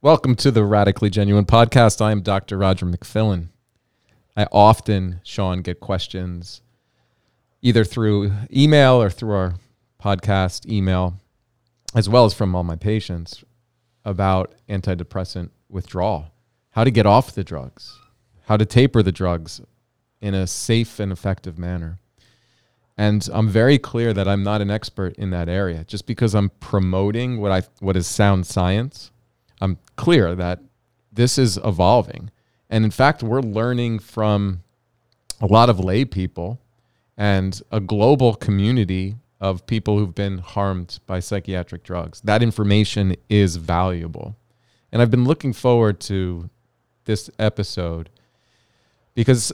Welcome to the Radically Genuine podcast. I am Dr. Roger McFillin. I often, Sean, get questions either through email or through our podcast email, as well as from all my patients about antidepressant withdrawal, how to get off the drugs, how to taper the drugs in a safe and effective manner. And I'm very clear that I'm not an expert in that area. Just because I'm promoting what I what is sound science, clear that this is evolving. And in fact, we're learning from a lot of lay people and a global community of people who've been harmed by psychiatric drugs. That information is valuable. And I've been looking forward to this episode because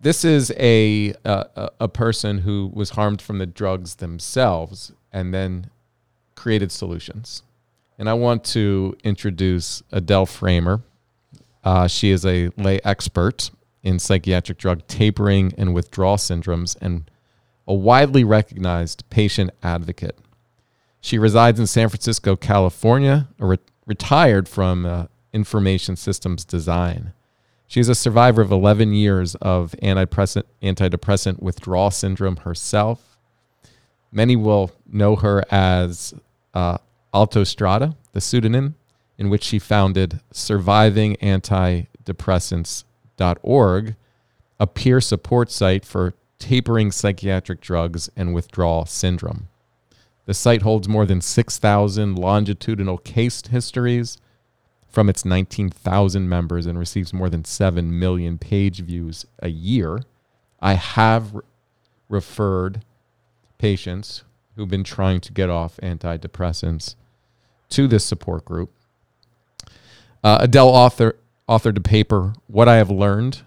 this is a, a, a person who was harmed from the drugs themselves and then created solutions. And I want to introduce Adele Framer. Uh, she is a lay expert in psychiatric drug tapering and withdrawal syndromes and a widely recognized patient advocate. She resides in San Francisco, California, re- retired from uh, information systems design. She is a survivor of 11 years of antidepressant, antidepressant withdrawal syndrome herself. Many will know her as uh, Altostrata, the pseudonym in which she founded survivingantidepressants.org, a peer support site for tapering psychiatric drugs and withdrawal syndrome. The site holds more than 6,000 longitudinal case histories from its 19,000 members and receives more than 7 million page views a year. I have re- referred patients who've been trying to get off antidepressants to this support group. Uh, Adele author, authored a paper, What I Have Learned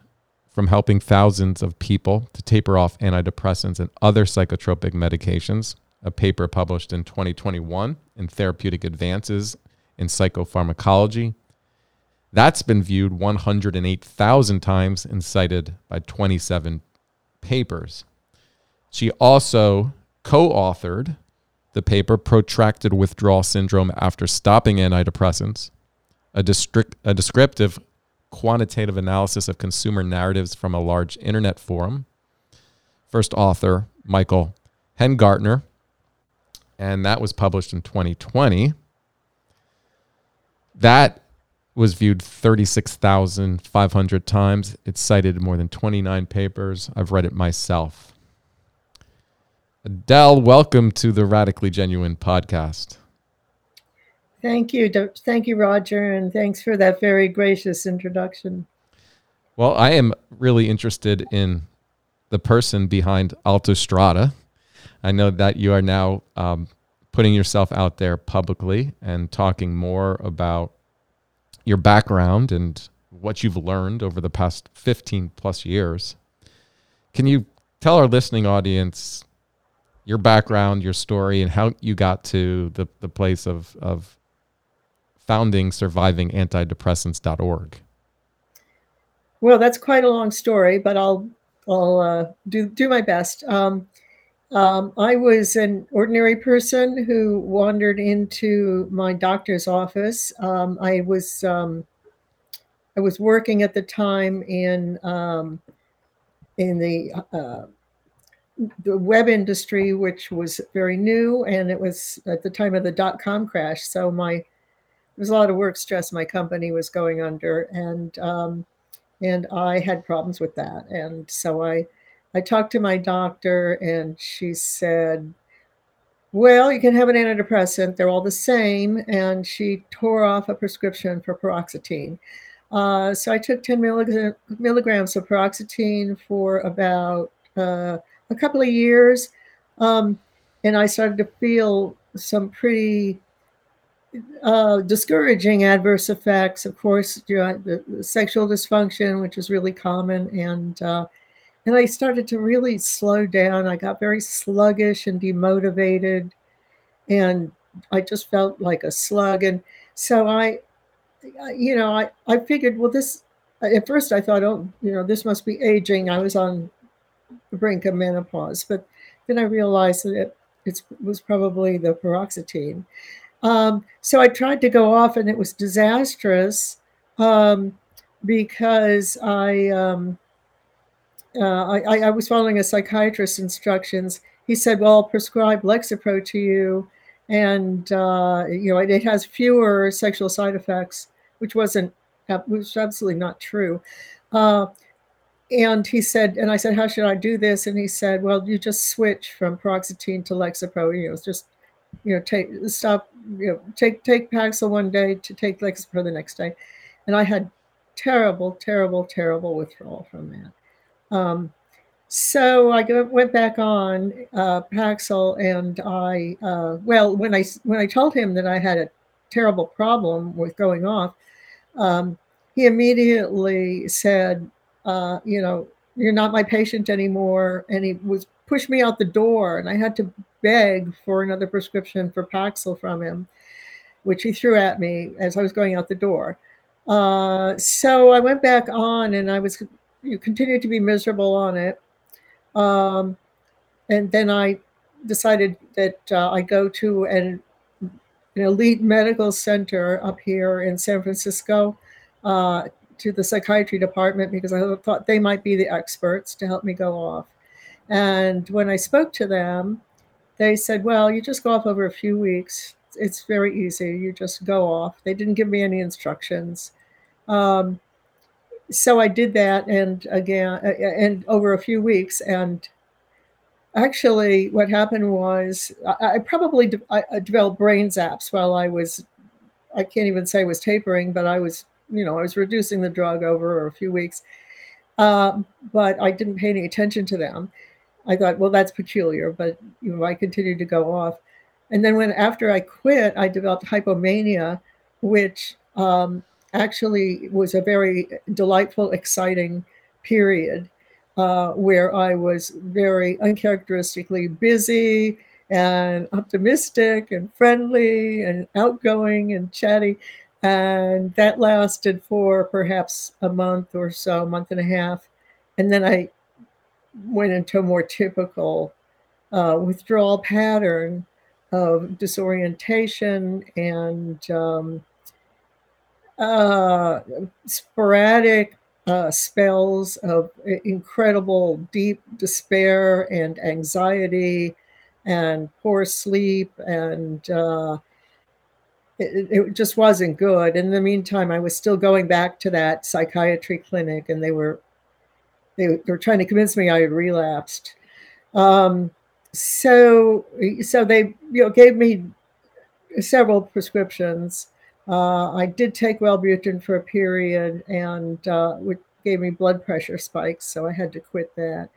from Helping Thousands of People to Taper Off Antidepressants and Other Psychotropic Medications, a paper published in 2021 in Therapeutic Advances in Psychopharmacology. That's been viewed 108,000 times and cited by 27 papers. She also co authored the paper Protracted Withdrawal Syndrome After Stopping Antidepressants, a, district, a descriptive quantitative analysis of consumer narratives from a large internet forum. First author, Michael Hengartner, and that was published in 2020. That was viewed 36,500 times. It's cited more than 29 papers. I've read it myself. Adele, welcome to the Radically Genuine podcast. Thank you. Thank you, Roger, and thanks for that very gracious introduction. Well, I am really interested in the person behind Altostrata. I know that you are now um, putting yourself out there publicly and talking more about your background and what you've learned over the past 15 plus years. Can you tell our listening audience your background, your story, and how you got to the, the place of, of founding survivingantidepressants.org. Well, that's quite a long story, but I'll I'll uh, do do my best. Um, um, I was an ordinary person who wandered into my doctor's office. Um, I was um, I was working at the time in um, in the uh, the web industry, which was very new, and it was at the time of the dot com crash. So my there was a lot of work stress my company was going under, and um, and I had problems with that. And so I I talked to my doctor, and she said, "Well, you can have an antidepressant; they're all the same." And she tore off a prescription for paroxetine. Uh, so I took 10 milligrams of paroxetine for about uh, a couple of years. Um, and I started to feel some pretty uh, discouraging adverse effects. Of course, you know, the, the, sexual dysfunction, which is really common, and uh, and I started to really slow down. I got very sluggish and demotivated, and I just felt like a slug. And so I, you know, I I figured, well, this. At first, I thought, oh, you know, this must be aging. I was on brink of menopause, but then I realized that it, it was probably the paroxetine. Um, so I tried to go off, and it was disastrous um, because I, um, uh, I, I was following a psychiatrist's instructions. He said, "Well, I'll prescribe Lexapro to you, and uh, you know it, it, has fewer sexual side effects," which wasn't, which was absolutely not true. Uh, and he said, and I said, "How should I do this?" And he said, "Well, you just switch from paroxetine to Lexapro. You know, just you know, take stop, you know, take take Paxil one day to take Lexapro the next day, and I had terrible, terrible, terrible withdrawal from that. Um, so I went back on uh, Paxil, and I uh, well, when I when I told him that I had a terrible problem with going off, um, he immediately said, uh, you know, you're not my patient anymore, and he was pushed me out the door, and I had to beg for another prescription for Paxil from him, which he threw at me as I was going out the door. Uh, so I went back on, and I was you continued to be miserable on it. Um, and then I decided that uh, I go to an, an, elite medical center up here in San Francisco uh, to the psychiatry department because I thought they might be the experts to help me go off. And when I spoke to them, they said, well, you just go off over a few weeks. It's very easy. You just go off. They didn't give me any instructions. Um, so I did that, and again, and over a few weeks. And actually, what happened was I, I probably de- I developed brain zaps while I was, I can't even say I was tapering, but I was, you know, I was reducing the drug over a few weeks. Um, but I didn't pay any attention to them. I thought, well, that's peculiar, but you know, I continued to go off. And then when after I quit, I developed hypomania, which um, actually was a very delightful, exciting period uh, where I was very uncharacteristically busy and optimistic and friendly and outgoing and chatty. And that lasted for perhaps a month or so, a month and a half. And then I went into a more typical uh, withdrawal pattern of disorientation and um, uh, sporadic uh, spells of incredible deep despair and anxiety and poor sleep and uh, it, it, just wasn't good. In the meantime, I was still going back to that psychiatry clinic, and they were they, were trying to convince me I had relapsed. Um, so, so they you know gave me several prescriptions. Uh, I did take Wellbutrin for a period, and uh, which gave me blood pressure spikes, so I had to quit that.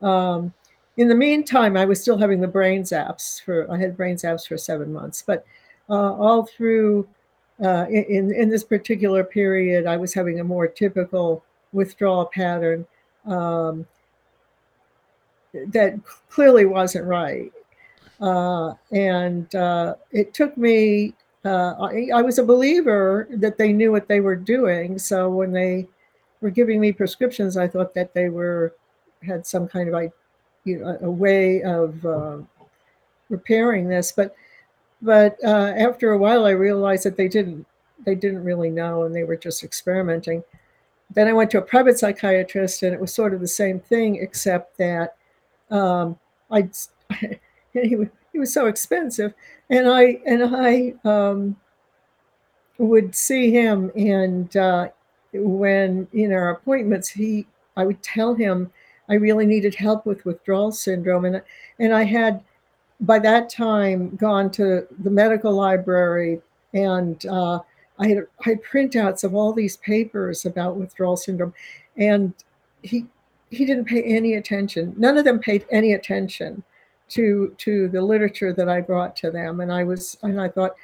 Um, in the meantime, I was still having the brain zaps for. I had brain zaps for seven months, but uh, all through uh, in in this particular period, I was having a more typical withdrawal pattern um, that clearly wasn't right. Uh, and uh, it took me, uh, I, I, was a believer that they knew what they were doing. So when they were giving me prescriptions, I thought that they were had some kind of you know, a way of uh, repairing this. But but uh, after a while, I realized that they didn't they didn't really know, and they were just experimenting. Then I went to a private psychiatrist, and it was sort of the same thing, except that um, I he, was, he was so expensive, and I and I um, would see him, and uh, when in our appointments, he I would tell him I really needed help with withdrawal syndrome, and and I had by that time gone to the medical library and uh, I had, I had printouts of all these papers about withdrawal syndrome, and he he didn't pay any attention. None of them paid any attention to to the literature that I brought to them, and I was and I thought,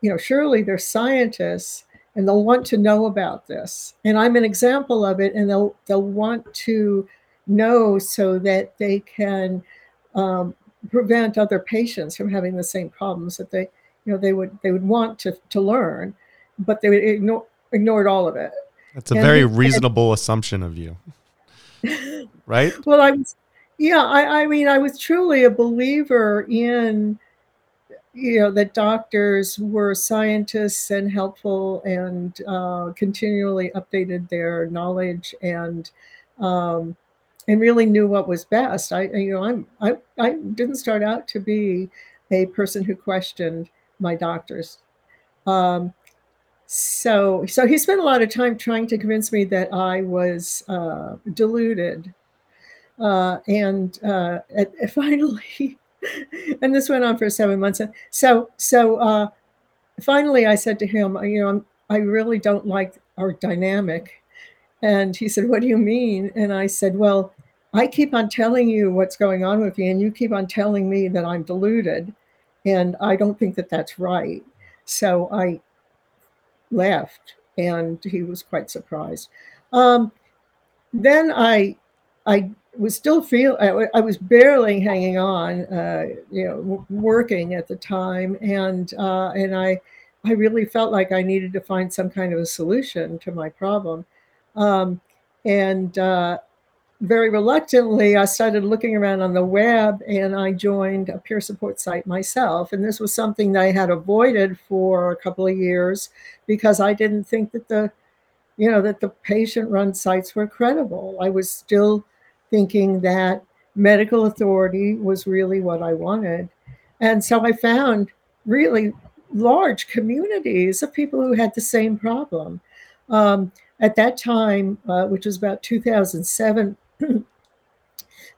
you know, surely they're scientists and they'll want to know about this, and I'm an example of it, and they'll they'll want to know so that they can um, prevent other patients from having the same problems that they you know they would they would want to to learn, but they would ignore ignored all of it. That's a and very reasonable assumption of you, right? Well, I was yeah, I, I mean, I was truly a believer in, you know, that doctors were scientists and helpful and uh, continually updated their knowledge and um, and really knew what was best. I, you know, I'm I I didn't start out to be a person who questioned my doctors. Um, so so he spent a lot of time trying to convince me that I was uh, deluded uh, and uh, finally, and this went on for seven months. So, so uh, finally, I said to him, you know, I'm, I really don't like our dynamic. And he said, What do you mean? And I said, Well, I keep on telling you what's going on with me, and you keep on telling me that I'm deluded. And I don't think that that's right. So I left, and he was quite surprised. Um, then I, I was still feel I, I, was barely hanging on, uh, you know, working at the time, and uh, and I I really felt like I needed to find some kind of a solution to my problem, um, and uh, very reluctantly I started looking around on the web, and I joined a peer support site myself, and this was something that I had avoided for a couple of years because I didn't think that the you know that the patient run sites were credible. I was still thinking that medical authority was really what I wanted. And so I found really large communities of people who had the same problem. Um, at that time, uh, which was about 2007,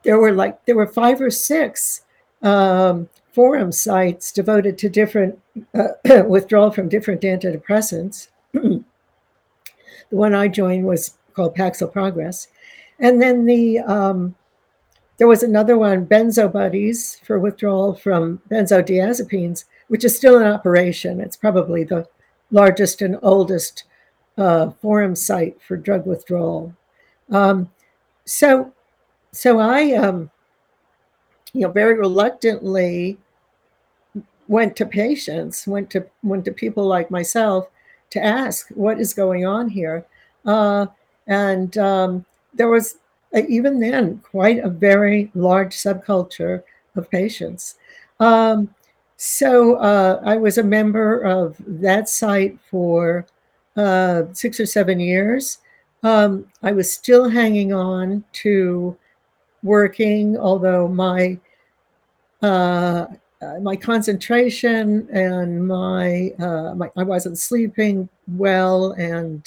there were like there were five or six um, forum sites devoted to different uh, withdrawal from different antidepressants. the one I joined was called Paxil Progress, and then the um, there was another one, Benzo Buddies, for withdrawal from benzodiazepines, which is still in operation. It's probably the largest and oldest uh, forum site for drug withdrawal. Um, so, so I, um, you know, very reluctantly went to patients, went to went to people like myself to ask what is going on here, uh, and um, there was uh, even then quite a very large subculture of patients. Um, so uh, I was a member of that site for uh, six or seven years. Um, I was still hanging on to working, although my uh, uh my concentration and my, uh, my, I wasn't sleeping well, and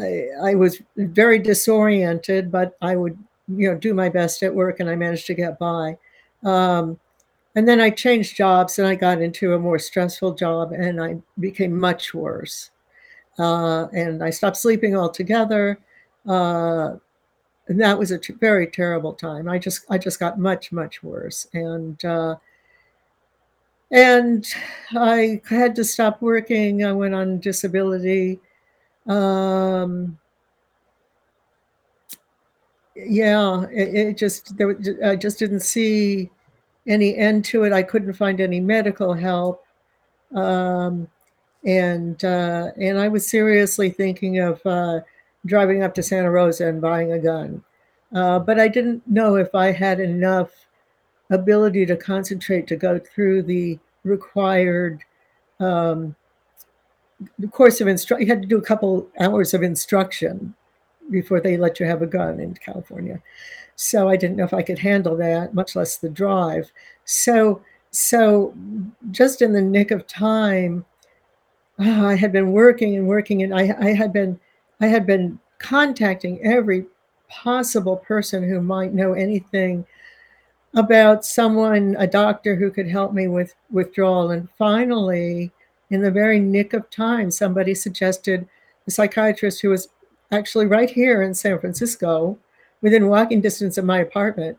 I, I was very disoriented, but I would, you know, do my best at work, and I managed to get by. Um, and then I changed jobs, and I got into a more stressful job, and I became much worse. Uh, and I stopped sleeping altogether. Uh, and that was a t- very terrible time. I just, I just got much, much worse, and uh, and I had to stop working. I went on disability um, yeah, it, it just there, I just didn't see any end to it. I couldn't find any medical help, um, and uh, and I was seriously thinking of uh, driving up to Santa Rosa and buying a gun, uh, but I didn't know if I had enough ability to concentrate to go through the required um, course of instruction, you had to do a couple hours of instruction before they let you have a gun in California. So I didn't know if I could handle that, much less the drive. So, so just in the nick of time, oh, I had been working and working, and I, I had been, I had been contacting every possible person who might know anything about someone, a doctor who could help me with withdrawal. And finally, in the very nick of time, somebody suggested a psychiatrist who was actually right here in San Francisco, within walking distance of my apartment,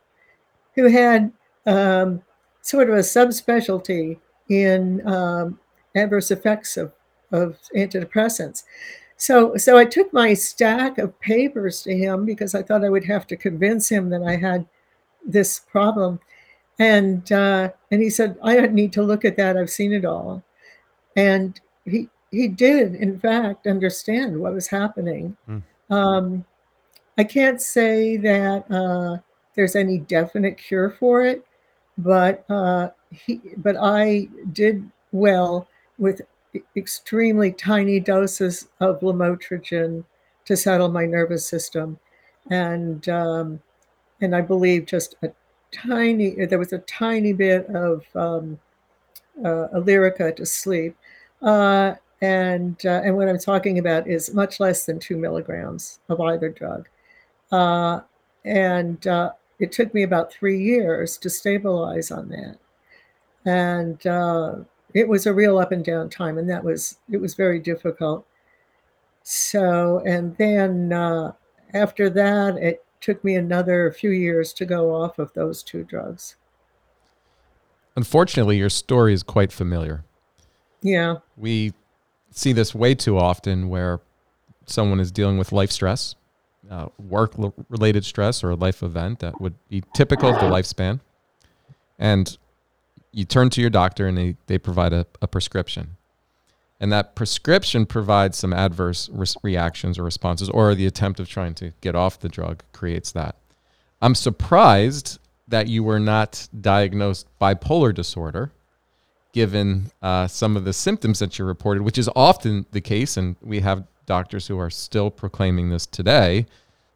who had um, sort of a subspecialty in um, adverse effects of, of antidepressants. So, so I took my stack of papers to him because I thought I would have to convince him that I had this problem, and uh, and he said, "I don't need to look at that. I've seen it all," and he he did, in fact, understand what was happening. Mm. Um, I can't say that uh, there's any definite cure for it, but uh, he, but I did well with extremely tiny doses of lamotrigine to settle my nervous system, and um, and I believe just a tiny there was a tiny bit of um, uh, to sleep, uh, and uh, and what I'm talking about is much less than two milligrams of either drug, uh, and uh, it took me about three years to stabilize on that, and uh, it was a real up and down time, and that was it was very difficult. So and then uh, after that, it took me another few years to go off of those two drugs. Unfortunately, your story is quite familiar. Yeah. We see this way too often where someone is dealing with life stress, uh, work related stress, or a life event that would be typical of the lifespan. And you turn to your doctor and they, they provide a, a prescription. And that prescription provides some adverse re- reactions or responses, or the attempt of trying to get off the drug creates that. I'm surprised that you were not diagnosed bipolar disorder given uh, some of the symptoms that you reported, which is often the case, and we have doctors who are still proclaiming this today,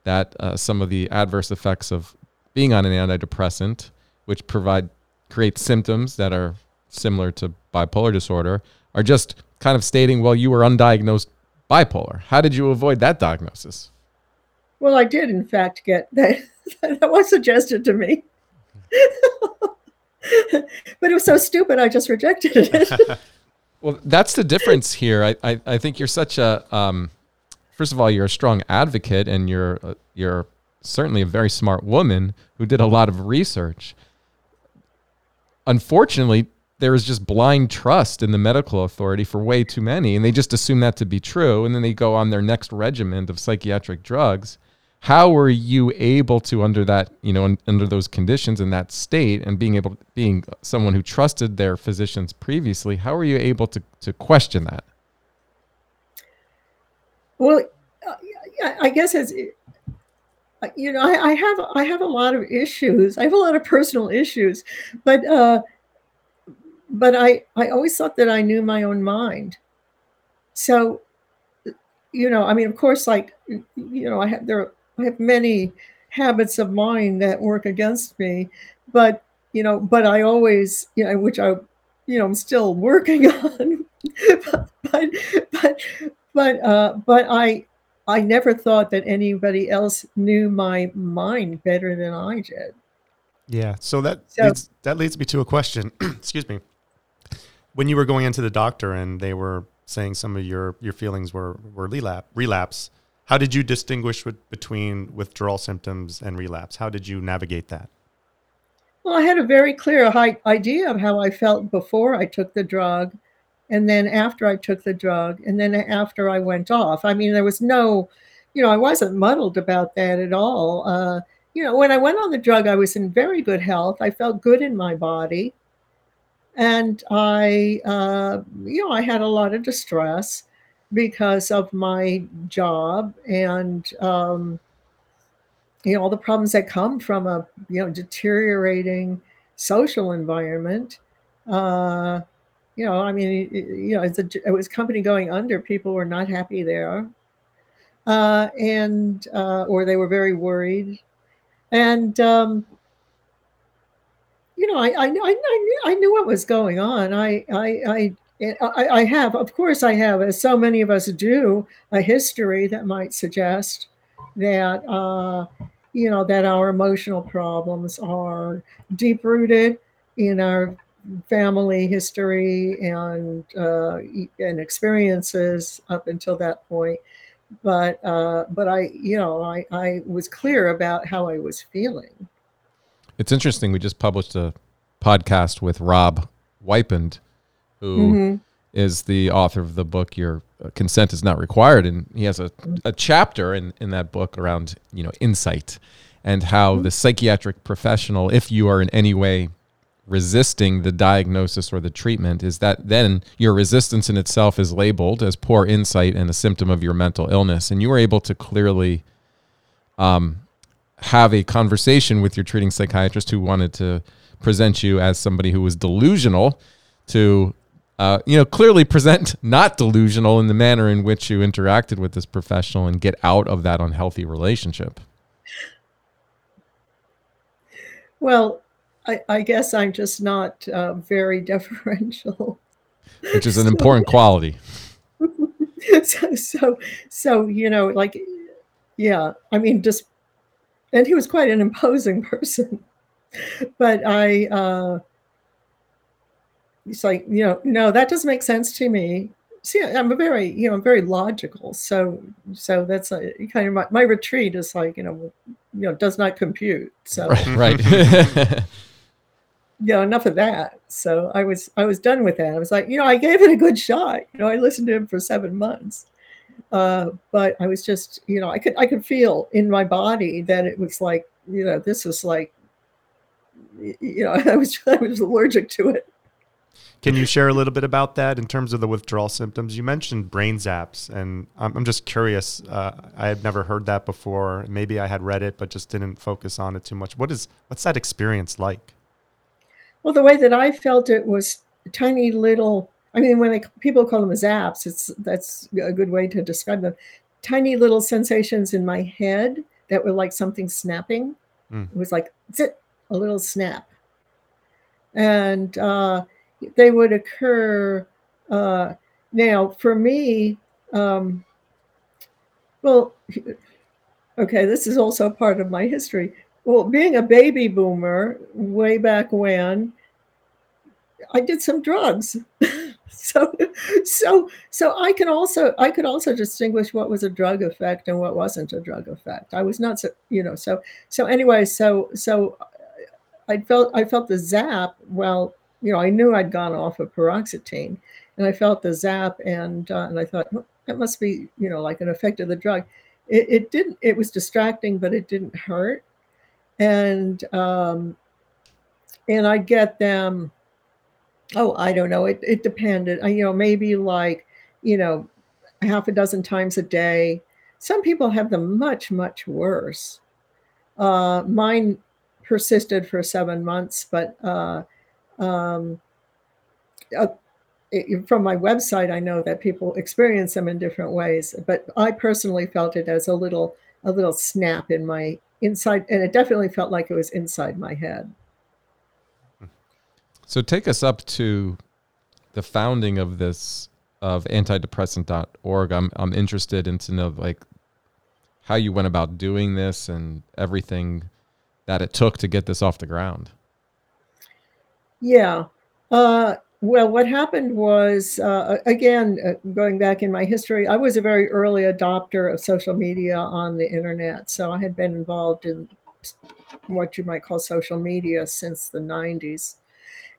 that uh, some of the adverse effects of being on an antidepressant, which provide create symptoms that are similar to bipolar disorder, are just kind of stating, well, you were undiagnosed bipolar. How did you avoid that diagnosis? Well, I did, in fact, get that. that was suggested to me. but it was so stupid, I just rejected it. well, that's the difference here. I, I, I think you're such a, um, first of all, you're a strong advocate and you're, uh, you're certainly a very smart woman who did a lot of research. Unfortunately, there is just blind trust in the medical authority for way too many, and they just assume that to be true, and then they go on their next regimen of psychiatric drugs how were you able to under that you know under those conditions in that state and being able being someone who trusted their physicians previously how were you able to to question that? Well i guess as you know I, I have i have a lot of issues. I have a lot of personal issues but uh but i i always thought that i knew my own mind. So you know i mean of course like you know i have there I have many habits of mind that work against me, but you know, but I always, you know, which I, you know, I'm still working on, but, but, but, uh, but I, I never thought that anybody else knew my mind better than I did. Yeah. So that so, leads, that leads me to a question. Excuse me. When you were going into the doctor and they were saying some of your your feelings were were relapse, relapse how did you distinguish with, between withdrawal symptoms and relapse? How did you navigate that? Well, I had a very clear idea of how I felt before I took the drug, and then after I took the drug, and then after I went off. I mean, there was no, you know, I wasn't muddled about that at all. Uh, you know, when I went on the drug, I was in very good health. I felt good in my body. And I, uh, you know, I had a lot of distress because of my job and um, you know all the problems that come from a you know deteriorating social environment uh, you know i mean you know a, it was company going under people were not happy there uh, and uh, or they were very worried. And um, you know I, I, I, knew, I knew what was going on. I, I, I I, I have, of course, I have, as so many of us do, a history that might suggest that uh, you know that our emotional problems are deep rooted in our family history and uh, and experiences up until that point. But uh, but I you know I I was clear about how I was feeling. It's interesting. We just published a podcast with Rob Wipond, who Mm-hmm. is the author of the book "Your Consent Is Not Required," and he has a, a chapter in in that book around you know insight and how the psychiatric professional, if you are in any way resisting the diagnosis or the treatment, is that then your resistance in itself is labeled as poor insight and a symptom of your mental illness, and you are able to clearly um, have a conversation with your treating psychiatrist who wanted to present you as somebody who was delusional to uh, you know clearly present not delusional in the manner in which you interacted with this professional and get out of that unhealthy relationship Well, I, I guess I'm just not uh, very deferential. which is an important quality so, so, so, you know, like, yeah, I mean, just, and he was quite an imposing person. But I, uh, it's like, you know, no, that doesn't make sense to me. See, I'm a very, you know, I'm very logical. So, so that's a kind of my, my retreat is like, you know, you know, does not compute. So, right right you know, enough of that. So I was I was done with that. I was like, you know, I gave it a good shot. You know, I listened to him for seven months. Uh, but I was just, you know, I could I could feel in my body that it was like, you know, this was like you know, I was I was allergic to it. Can you share a little bit about that in terms of the withdrawal symptoms? You mentioned brain zaps, and I'm, I'm just curious. Uh, I had never heard that before. Maybe I had read it, but just didn't focus on it too much. What is what's that experience like? Well, the way that I felt it was tiny little. I mean, when people call them zaps, it's that's a good way to describe them. Tiny little sensations in my head that were like something snapping. Mm. It was like zit, a little snap, and uh, they would occur. Uh, now, for me, um, well, okay, this is also part of my history. Well, being a baby boomer way back when, I did some drugs. so so so I can also I could also distinguish what was a drug effect and what wasn't a drug effect. I was not so you know so so anyway so so I felt I felt the zap well you know I knew I'd gone off of paroxetine and I felt the zap and uh, and I thought well, that must be you know like an effect of the drug. It, it didn't it was distracting but it didn't hurt and um, and I get them. Oh, I don't know. It it depended. You know, maybe like you know, half a dozen times a day. Some people have them much much worse. Uh, mine persisted for seven months, but uh, um, uh, from my website, I know that people experience them in different ways. But I personally felt it as a little a little snap in my inside and it definitely felt like it was inside my head So take us up to the founding of this of antidepressant.org. I'm I'm interested in to know like how you went about doing this and everything that it took to get this off the ground. Yeah uh, well what happened was uh, again uh, going back in my history i was a very early adopter of social media on the internet so i had been involved in what you might call social media since the 90s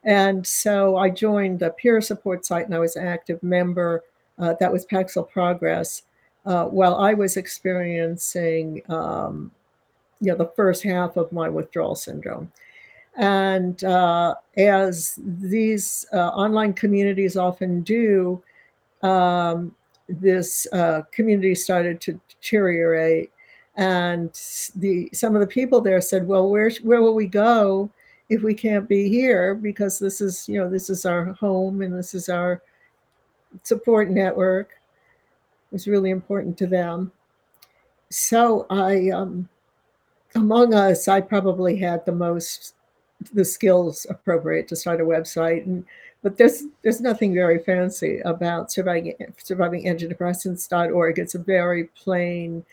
and so I joined a peer support site and I was an active member. Uh, that was Paxil Progress. Uh, while I was experiencing, um, you know, the first half of my withdrawal syndrome. And uh, as these uh, online communities often do, um, this uh, community started to deteriorate. And the some of the people there said, "Well, where where will we go if we can't be here? Because this is you know this is our home and this is our support network. It was really important to them. So i um, among us i probably had the most the skills appropriate to start a website and but there's there's nothing very fancy about surviving it's a very plain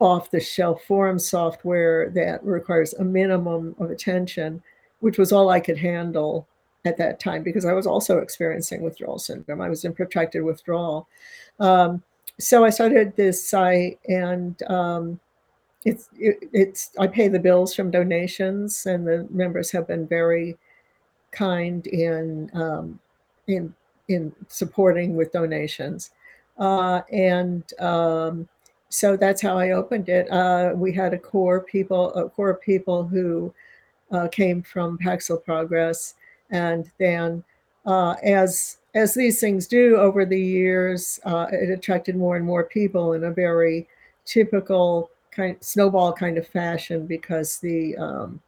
off the shelf forum software that requires a minimum of attention, which was all I could handle at that time because I was also experiencing withdrawal syndrome. I was in protracted withdrawal. Um, so I started this site and um, it's it, it's I pay the bills from donations, and the members have been very kind in um, in in supporting with donations, uh, and um, so that's how I opened it. Uh, we had a core people, a core of people who uh, came from Paxil Progress, and then uh, as as these things do over the years, uh, it attracted more and more people in a very typical kind snowball kind of fashion because the um,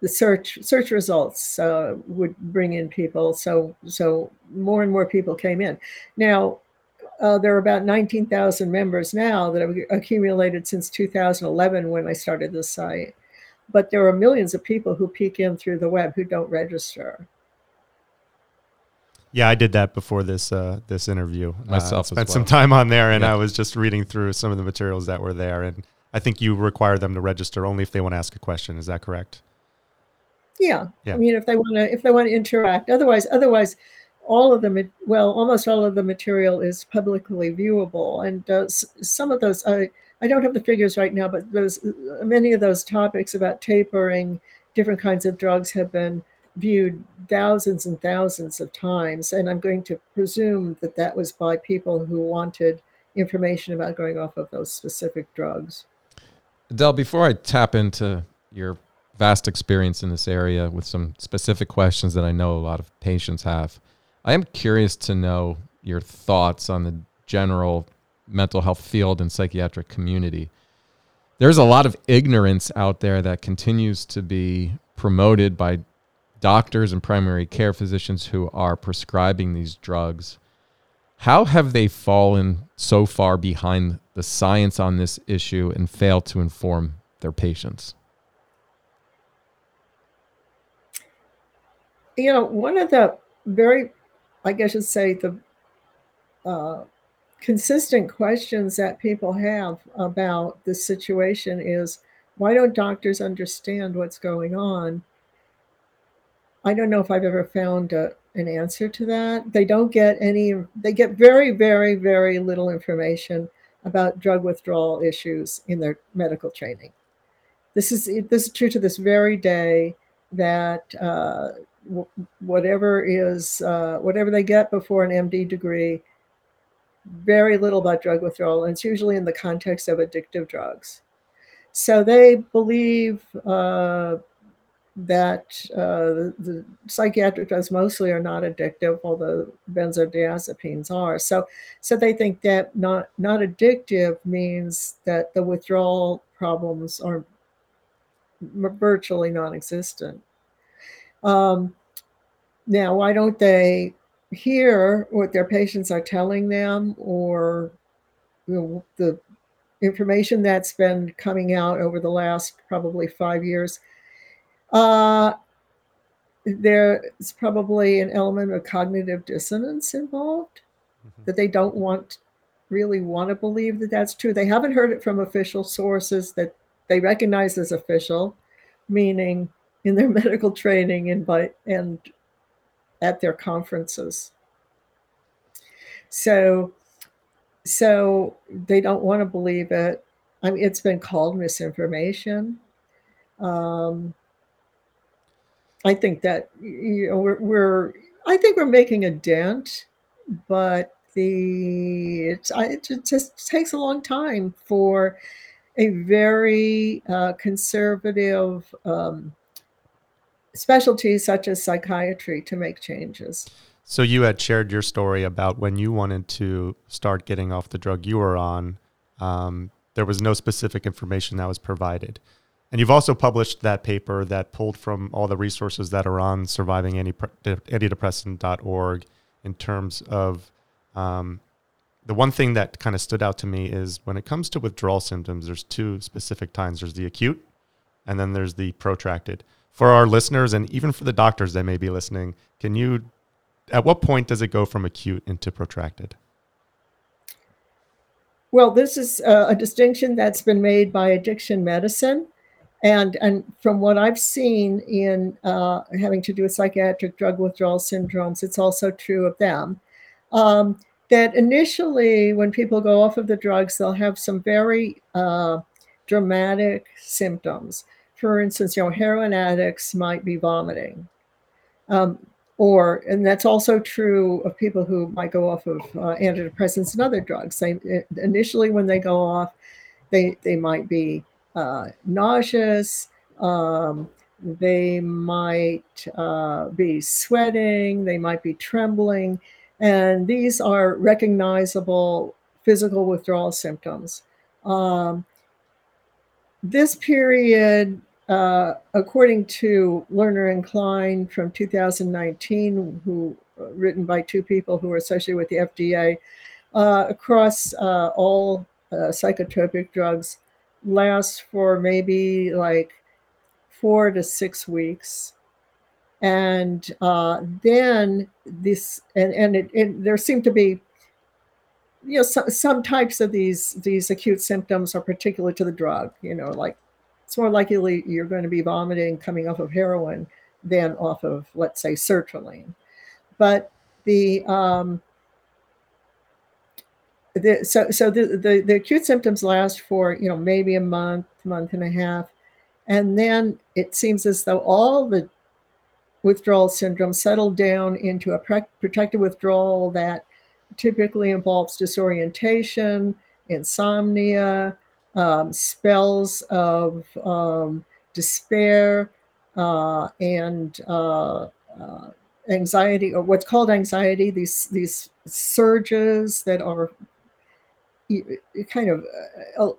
the search search results uh, would bring in people. So so more and more people came in. Now uh, there are about 19,000 members now that have accumulated since 2011 when I started the site. But there are millions of people who peek in through the web who don't register. Yeah, I did that before this uh, this interview. Myself, uh, spent well. some time on there, and Yeah. I was just reading through some of the materials that were there. And I think you require them to register only if they want to ask a question. Is that correct? Yeah. Yeah. I mean, if they want to, if they want to interact, otherwise, otherwise, all of the ma- well, almost all of the material is publicly viewable, and uh, some of those I I don't have the figures right now, but those uh, many of those topics about tapering different kinds of drugs have been viewed thousands and thousands of times, and I'm going to presume that that was by people who wanted information about going off of those specific drugs. Adele, before I tap into your vast experience in this area with some specific questions that I know a lot of patients have, I am curious to know your thoughts on the general mental health field and psychiatric community. There's a lot of ignorance out there that continues to be promoted by doctors and primary care physicians who are prescribing these drugs. How have they fallen so far behind the science on this issue and failed to inform their patients? you know, one of the very, I guess you'd say, the uh, consistent questions that people have about this situation is why don't doctors understand what's going on? I don't know if I've ever found a, an answer to that. They don't get any, they get very, very, very little information about drug withdrawal issues in their medical training. This is this is true to this very day that uh, w- whatever is uh, whatever they get before an MD degree, very little about drug withdrawal, and it's usually in the context of addictive drugs. So they believe uh, that uh, the, psychiatric drugs mostly are not addictive, although benzodiazepines are. So, so they think that not not addictive means that the withdrawal problems are virtually non-existent. Um, now, why don't they hear what their patients are telling them, or you know, the information that's been coming out over the last probably five years? Uh, there's probably an element of cognitive dissonance involved Mhm. that they don't want really want to believe that that's true. They haven't heard it from official sources that they recognize as official, meaning in their medical training and by and at their conferences. So so they don't want to believe it. I mean, it's been called misinformation. Um, I think that you know we're, we're I think we're making a dent, but the it's I, it just takes a long time for a very uh, conservative um, specialty such as psychiatry to make changes. So you had shared your story about when you wanted to start getting off the drug you were on. Um, there was no specific information that was provided. And you've also published that paper that pulled from all the resources that are on survivingantidepressant.org in terms of um, the one thing that kind of stood out to me is when it comes to withdrawal symptoms, there's two specific times there's the acute and then there's the protracted. For our listeners and even for the doctors that may be listening, can you, at what point does it go from acute into protracted? Well, this is uh, a distinction that's been made by addiction medicine. And, and from what I've seen in uh, having to do with psychiatric drug withdrawal syndromes, it's also true of them. Um, that initially, when people go off of the drugs, they'll have some very uh, dramatic symptoms. For instance, you know, heroin addicts might be vomiting. Um, or, and that's also true of people who might go off of uh, antidepressants and other drugs. They, initially, when they go off, they, they might be uh, nauseous, um, they might uh, be sweating, they might be trembling, and these are recognizable physical withdrawal symptoms. Um, this period, uh, according to Lerner and Klein from 2019, who uh, written by two people who are associated with the FDA, uh, across uh, all uh, psychotropic drugs, lasts for maybe like four to six weeks. And uh, then this and and it, it, there seem to be you know some, some types of these these acute symptoms are particular to the drug you know like it's more likely you're going to be vomiting coming off of heroin than off of let's say sertraline. But the um so so the, the the acute symptoms last for you know maybe a month month and a half and then it seems as though all the withdrawal syndrome settled down into a protracted withdrawal that typically involves disorientation, insomnia, um, spells of um, despair, uh, and uh, uh, anxiety, or what's called anxiety. These these surges that are kind of uh,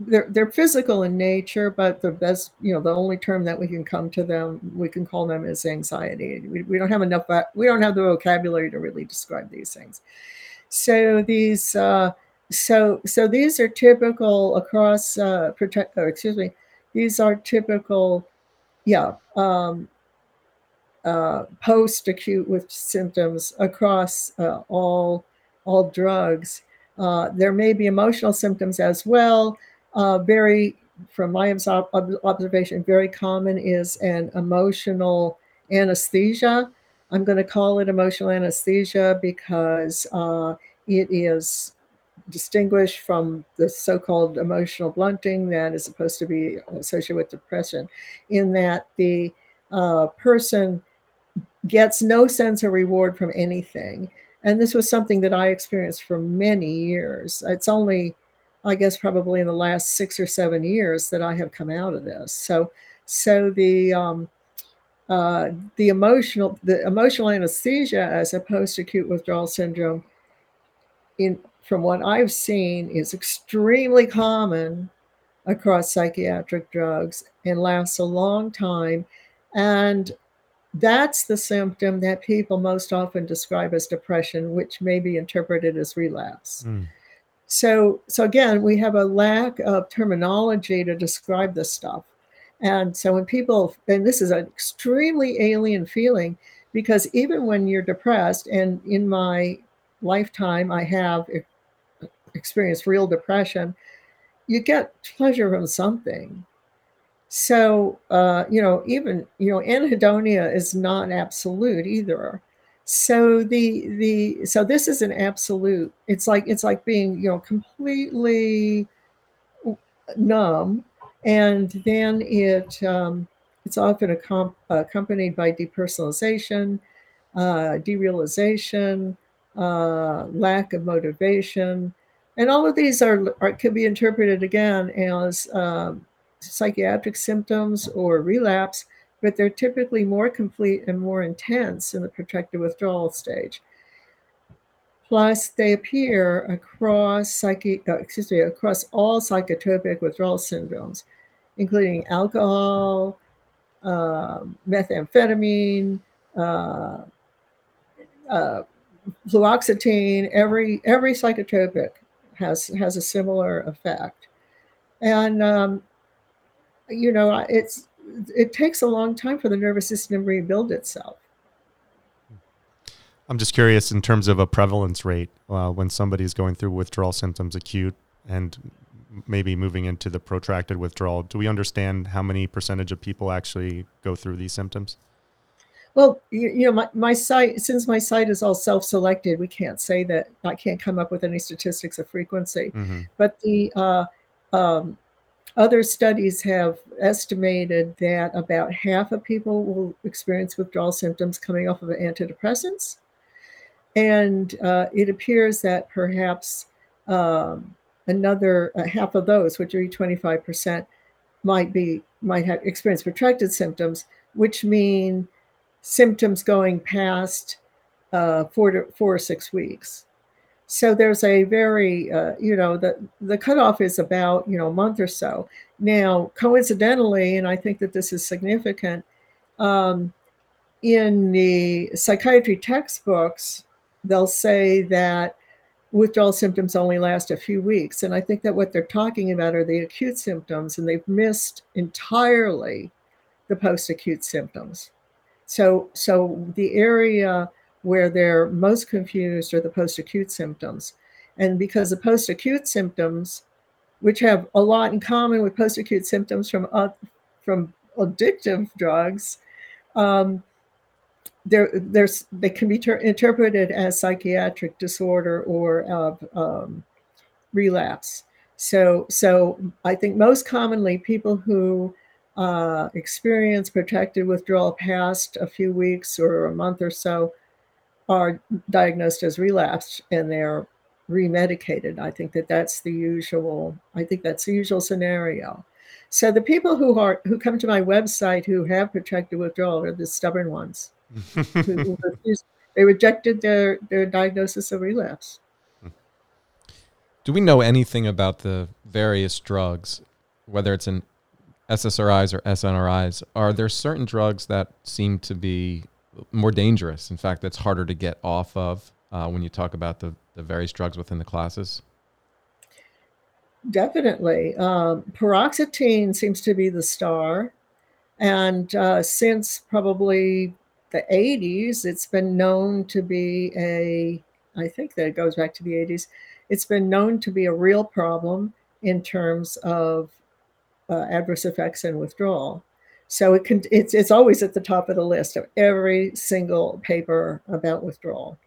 they're they're physical in nature, but the best, you know, the only term that we can come to them, we can call them is anxiety. We, we don't have enough, we don't have the vocabulary to really describe these things. So these, uh, so so these are typical across uh, protect. Oh, excuse me, these are typical, yeah, um, uh, post-acute with symptoms across uh, all all drugs. Uh, there may be emotional symptoms as well uh, very, from my observation, very common is an emotional anesthesia. I'm going to call it emotional anesthesia because uh, it is distinguished from the so-called emotional blunting that is supposed to be associated with depression in that the uh, person gets no sense of reward from anything and this was something that i experienced for many years it's only I guess probably in the last six or seven years that I have come out of this. So, so the um, uh, the emotional the emotional anesthesia as opposed to acute withdrawal syndrome, in from what I've seen, is extremely common across psychiatric drugs and lasts a long time, and that's the symptom that people most often describe as depression, which may be interpreted as relapse. Mm. So, so again, we have a lack of terminology to describe this stuff. And so when people, and this is an extremely alien feeling because even when you're depressed, and in my lifetime, I have experienced real depression, you get pleasure from something. So, uh, you know, even, you know, anhedonia is not absolute either. So the the so this is an absolute. It's like it's like being you know completely numb and then it um, it's often accom- accompanied by depersonalization uh, derealization uh, lack of motivation. And all of these are, are can be interpreted again as um, psychiatric symptoms or relapse but they're typically more complete and more intense in the protracted withdrawal stage. Plus, they appear across psyche, uh, excuse me, across all psychotropic withdrawal syndromes, including alcohol, uh, methamphetamine, uh, uh, fluoxetine. Every every psychotropic has has a similar effect, and um, you know it's it takes a long time for the nervous system to rebuild itself. I'm just curious in terms of a prevalence rate uh, when somebody is going through withdrawal symptoms, acute, and maybe moving into the protracted withdrawal. Do we understand how many percentage of people actually go through these symptoms? Well, you, you know, my, my site, since my site is all self selected, we can't say that, I can't come up with any statistics of frequency. Mm-hmm. But the, uh, um, other studies have estimated that about half of people will experience withdrawal symptoms coming off of antidepressants. And uh, it appears that perhaps um, another uh, half of those, which are 25%, might be might have experience protracted symptoms, which mean symptoms going past uh, four to four or six weeks. So there's a very, uh, you know, the the cutoff is about you know a month or so. Now, coincidentally, and I think that this is significant, um, in the psychiatry textbooks, they'll say that withdrawal symptoms only last a few weeks. And I think that what they're talking about are the acute symptoms, and they've missed entirely the post acute symptoms. So, so the area where they're most confused are the post acute symptoms. And because the post acute symptoms, which have a lot in common with post acute symptoms from, uh, from addictive drugs, um, there, there's they can be ter- interpreted as psychiatric disorder or of um, relapse. So, so I think most commonly people who uh, experience protracted withdrawal past a few weeks or a month or so are diagnosed as relapsed and they're remedicated. I think that that's the usual. I think that's the usual scenario. So the people who are who come to my website who have protracted withdrawal are the stubborn ones they rejected their, their diagnosis of relapse. Do we know anything about the various drugs, whether it's in SSRIs or SNRIs? Are there certain drugs that seem to be more dangerous? In fact, that's harder to get off of uh, when you talk about the, the various drugs within the classes? Definitely. Um, paroxetine seems to be the star. And uh, since probably the 80s, it's been known to be a, I think that it goes back to the 80s, it's been known to be a real problem in terms of uh, adverse effects and withdrawal. So it can, it's, it's always at the top of the list of every single paper about withdrawal.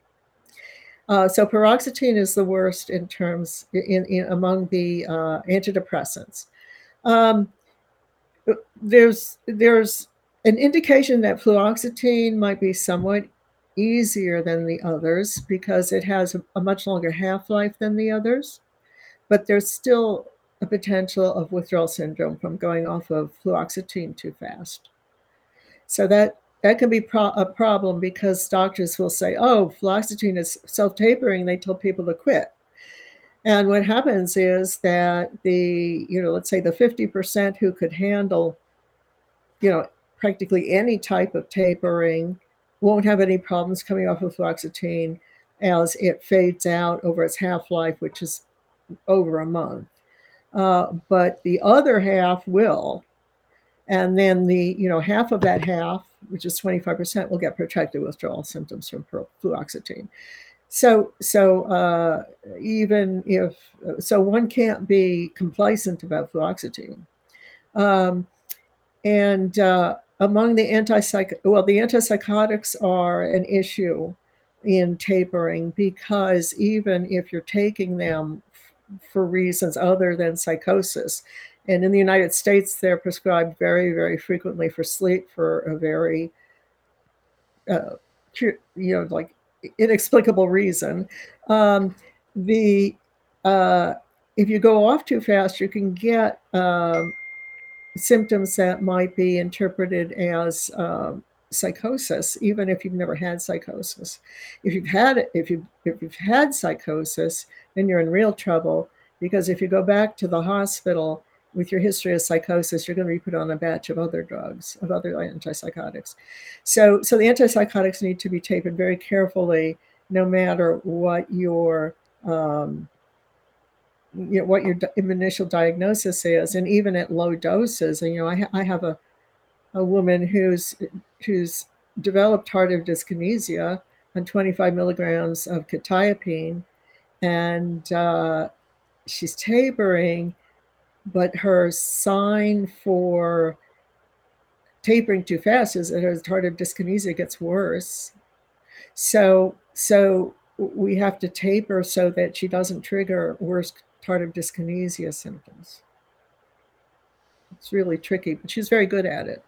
Uh, so paroxetine is the worst in terms in, in among the uh, antidepressants. Um, there's there's an indication that fluoxetine might be somewhat easier than the others because it has a, much longer half-life than the others but there's still a potential of withdrawal syndrome from going off of fluoxetine too fast so that that can be pro- a problem because doctors will say oh fluoxetine is self-tapering they tell people to quit and what happens is that the you know let's say the 50% who could handle you know practically any type of tapering, won't have any problems coming off of fluoxetine as it fades out over its half life, which is over a month. Uh, but the other half will. And then the, you know, half of that half, which is 25%, will get protracted withdrawal symptoms from fluoxetine. So, so uh, even if, so one can't be complacent about fluoxetine. Um, and uh, among the antipsych well the antipsychotics are an issue in tapering because even if you're taking them for reasons other than psychosis. And in the united states they're prescribed very very frequently for sleep for a very uh, you know like inexplicable reason. Um, the uh, if you go off too fast you can get um, symptoms that might be interpreted as um, psychosis, even if you've never had psychosis. If you've had if you if you've had psychosis, then you're in real trouble because if you go back to the hospital with your history of psychosis, you're going to be put on a batch of other drugs, of other antipsychotics. So, so the antipsychotics need to be taken very carefully, no matter what your um, you know, what your initial diagnosis is, and even at low doses. And you know, I, ha- I have a a woman who's who's developed tardive dyskinesia on 25 milligrams of quetiapine, and uh, she's tapering, but her sign for tapering too fast is that her tardive dyskinesia gets worse. So so we have to taper so that she doesn't trigger worse tardive dyskinesia symptoms. it's really tricky, but she's very good at it.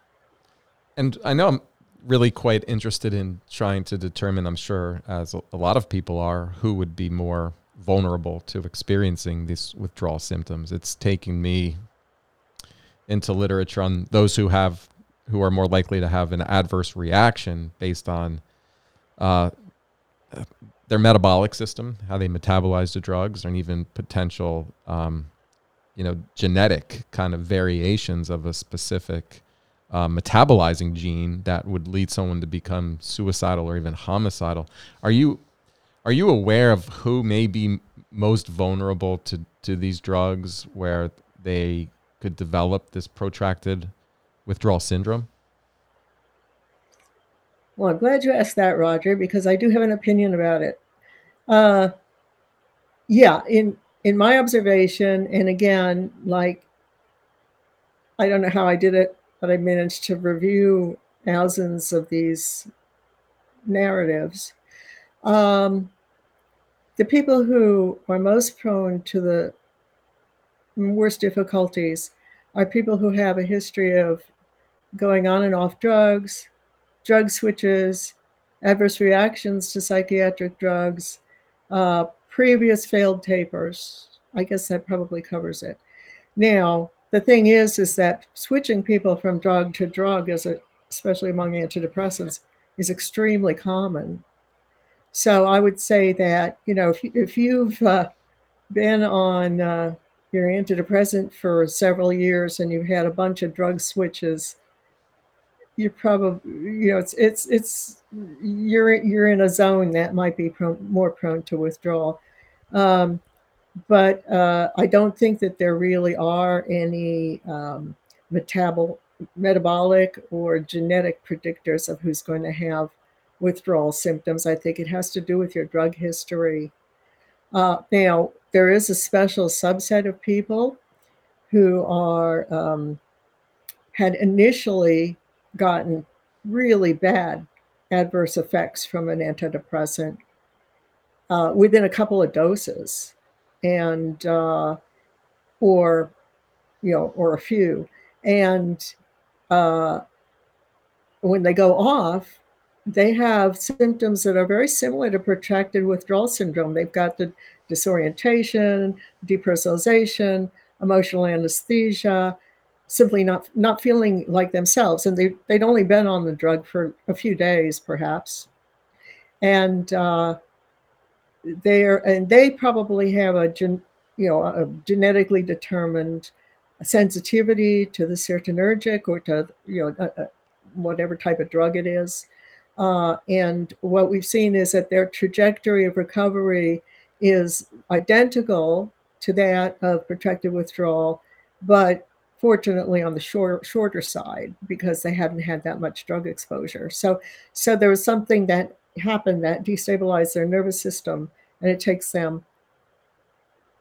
And I know I'm really quite interested in trying to determine, I'm sure, as a lot of people are, who would be more vulnerable to experiencing these withdrawal symptoms. It's taking me into literature on those who have who are more likely to have an adverse reaction based on uh, their metabolic system, how they metabolize the drugs, and even potential, um, you know, genetic kind of variations of a specific uh, metabolizing gene that would lead someone to become suicidal or even homicidal. Are you are you aware of who may be most vulnerable to to these drugs, where they could develop this protracted withdrawal syndrome? Well, I'm glad you asked that, Roger, because I do have an opinion about it. Uh, yeah, in in my observation, and again, like I don't know how I did it, but I managed to review thousands of these narratives. Um, the people who are most prone to the worst difficulties are people who have a history of going on and off drugs, drug switches, adverse reactions to psychiatric drugs, uh, previous failed tapers. I guess that probably covers it. Now, the thing is, is that switching people from drug to drug, as a, especially among antidepressants, is extremely common. So I would say that you know if, if you've uh, been on uh, your antidepressant for several years and you've had a bunch of drug switches, you're probably you know it's it's it's you're you're in a zone that might be more prone to withdrawal. Um, but uh, I don't think that there really are any um, metabol- metabolic or genetic predictors of who's going to have withdrawal symptoms. I think it has to do with your drug history. Uh, now, there is a special subset of people who are um, had initially gotten really bad adverse effects from an antidepressant uh, within a couple of doses, and uh, or you know, or a few, and uh, when they go off, they have symptoms that are very similar to protracted withdrawal syndrome. They've got the disorientation, depersonalization, emotional anesthesia, simply not not feeling like themselves, and they they'd only been on the drug for a few days, perhaps, and uh, they're and they probably have a gen, you know a genetically determined sensitivity to the serotonergic or to you know a, a, whatever type of drug it is uh, and what we've seen is that their trajectory of recovery is identical to that of protracted withdrawal, but fortunately on the short, shorter side because they hadn't had that much drug exposure. So, so there was something that happened that destabilize their nervous system, and it takes them,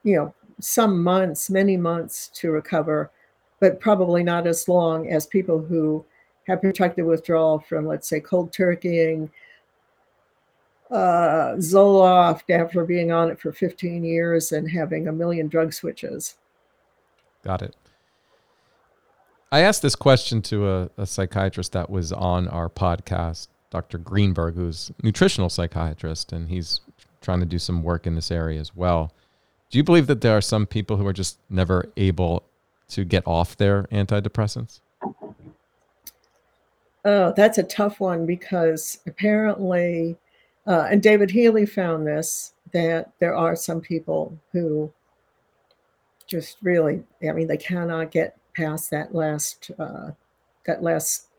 you know, some months, many months to recover, but probably not as long as people who have protracted withdrawal from, let's say, cold turkeying, uh, Zoloft after being on it for 15 years and having a million drug switches. Got it. I asked this question to a, a psychiatrist that was on our podcast, Dr. Greenberg, who's nutritional psychiatrist, and he's trying to do some work in this area as well. Do you believe that there are some people who are just never able to get off their antidepressants? Oh, that's a tough one because apparently, uh, and David Healy found this that there are some people who just really, I mean, they cannot get past that last, uh, that last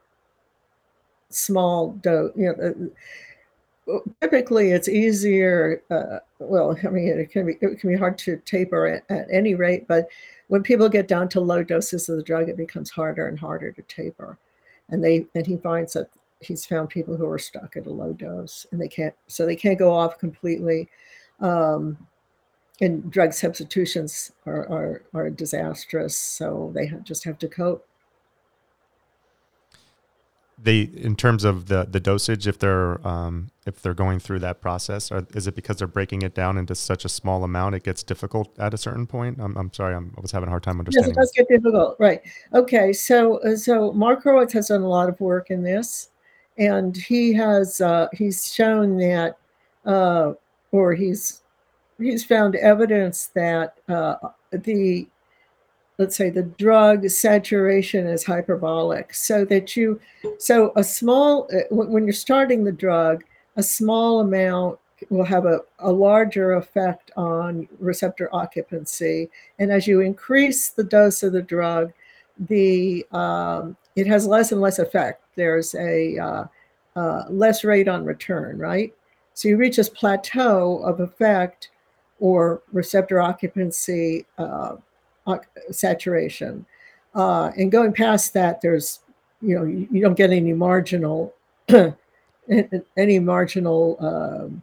small dose. You know, uh, typically it's easier. Uh, well, I mean, it can be it can be hard to taper at, at any rate, but when people get down to low doses of the drug, it becomes harder and harder to taper and they and he finds that he's found people who are stuck at a low dose and they can't so they can't go off completely um, and drug substitutions are, are, are disastrous so they just have to cope they in terms of the the dosage if they're um, if they're going through that process or is it because they're breaking it down into such a small amount it gets difficult at a certain point? I'm, I'm sorry I'm, i was having a hard time understanding yes it does get difficult right. Okay so uh, so mark horowitz has done a lot of work in this and he has uh, he's shown that uh, or he's he's found evidence that uh, the let's say the drug saturation is hyperbolic so that you so a small uh, when you're starting the drug a small amount will have a, a larger effect on receptor occupancy. And as you increase the dose of the drug the um, it has less and less effect. There's a uh, uh, less rate on return right? So you reach this plateau of effect or receptor occupancy uh, saturation. Uh, and going past that, there's, you know, you, you don't get any marginal, any marginal um,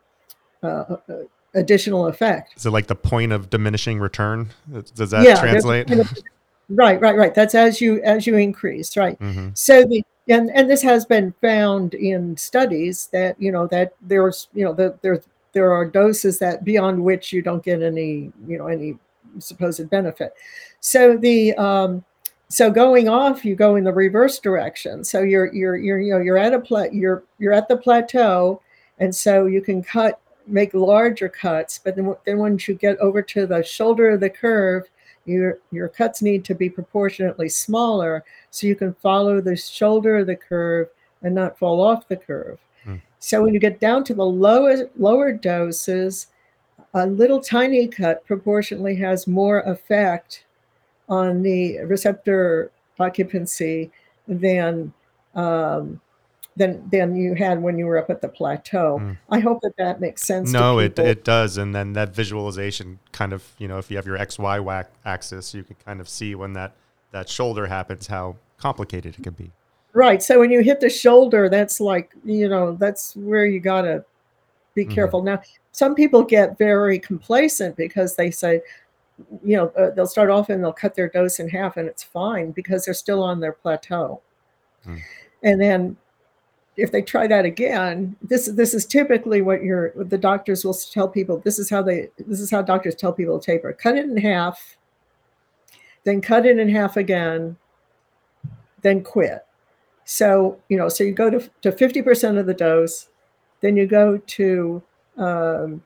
uh, uh, additional effect. Is it like the point of diminishing return? Does that yeah, translate? right, right, right. That's as you as you increase, right? Mm-hmm. So the and and this has been found in studies that you know that there's you know the, there's there are doses that beyond which you don't get any you know any supposed benefit. So the um, so going off, you go in the reverse direction. So you're you're you're you know you're at a pla- you're you're at the plateau, and so you can cut make larger cuts. But then then once you get over to the shoulder of the curve, your your cuts need to be proportionately smaller so you can follow the shoulder of the curve and not fall off the curve. Hmm. So when you get down to the lowest lower doses, a little tiny cut proportionally has more effect on the receptor occupancy than um, than than you had when you were up at the plateau. Mm. I hope that that makes sense. No, it it does, and then that visualization kind of you know if you have your x y axis, you can kind of see when that that shoulder happens how complicated it can be. Right. So when you hit the shoulder, that's like you know that's where you gotta be mm-hmm. careful. Now, some people get very complacent because they say, you know, uh, they'll start off and they'll cut their dose in half and it's fine because they're still on their plateau. Mm. And then if they try that again, this this is typically what your the doctors will tell people. This is how they this is how doctors tell people to taper. Cut it in half, then cut it in half again, then quit. So you know, so you go to to fifty percent of the dose, then you go to um,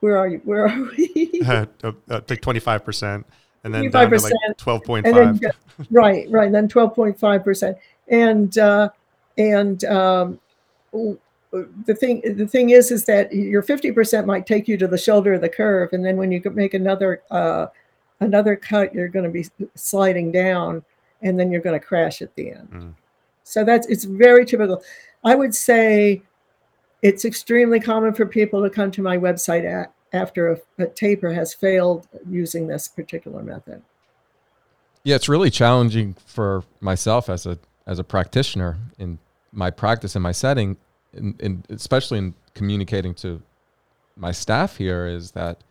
where are you? Where are we? uh, like twenty five percent, and then down to like twelve point five. Right, right. And then twelve point five percent, and uh, and um, the thing the thing is is that your fifty percent might take you to the shoulder of the curve, and then when you make another uh, another cut, you're going to be sliding down, and then you're going to crash at the end. Mm. So that's it's very typical. I would say it's extremely common for people to come to my website at, after a, a taper has failed using this particular method. Yeah, it's really challenging for myself as a as a practitioner in my practice in my setting, in, in, especially in communicating to my staff here, is that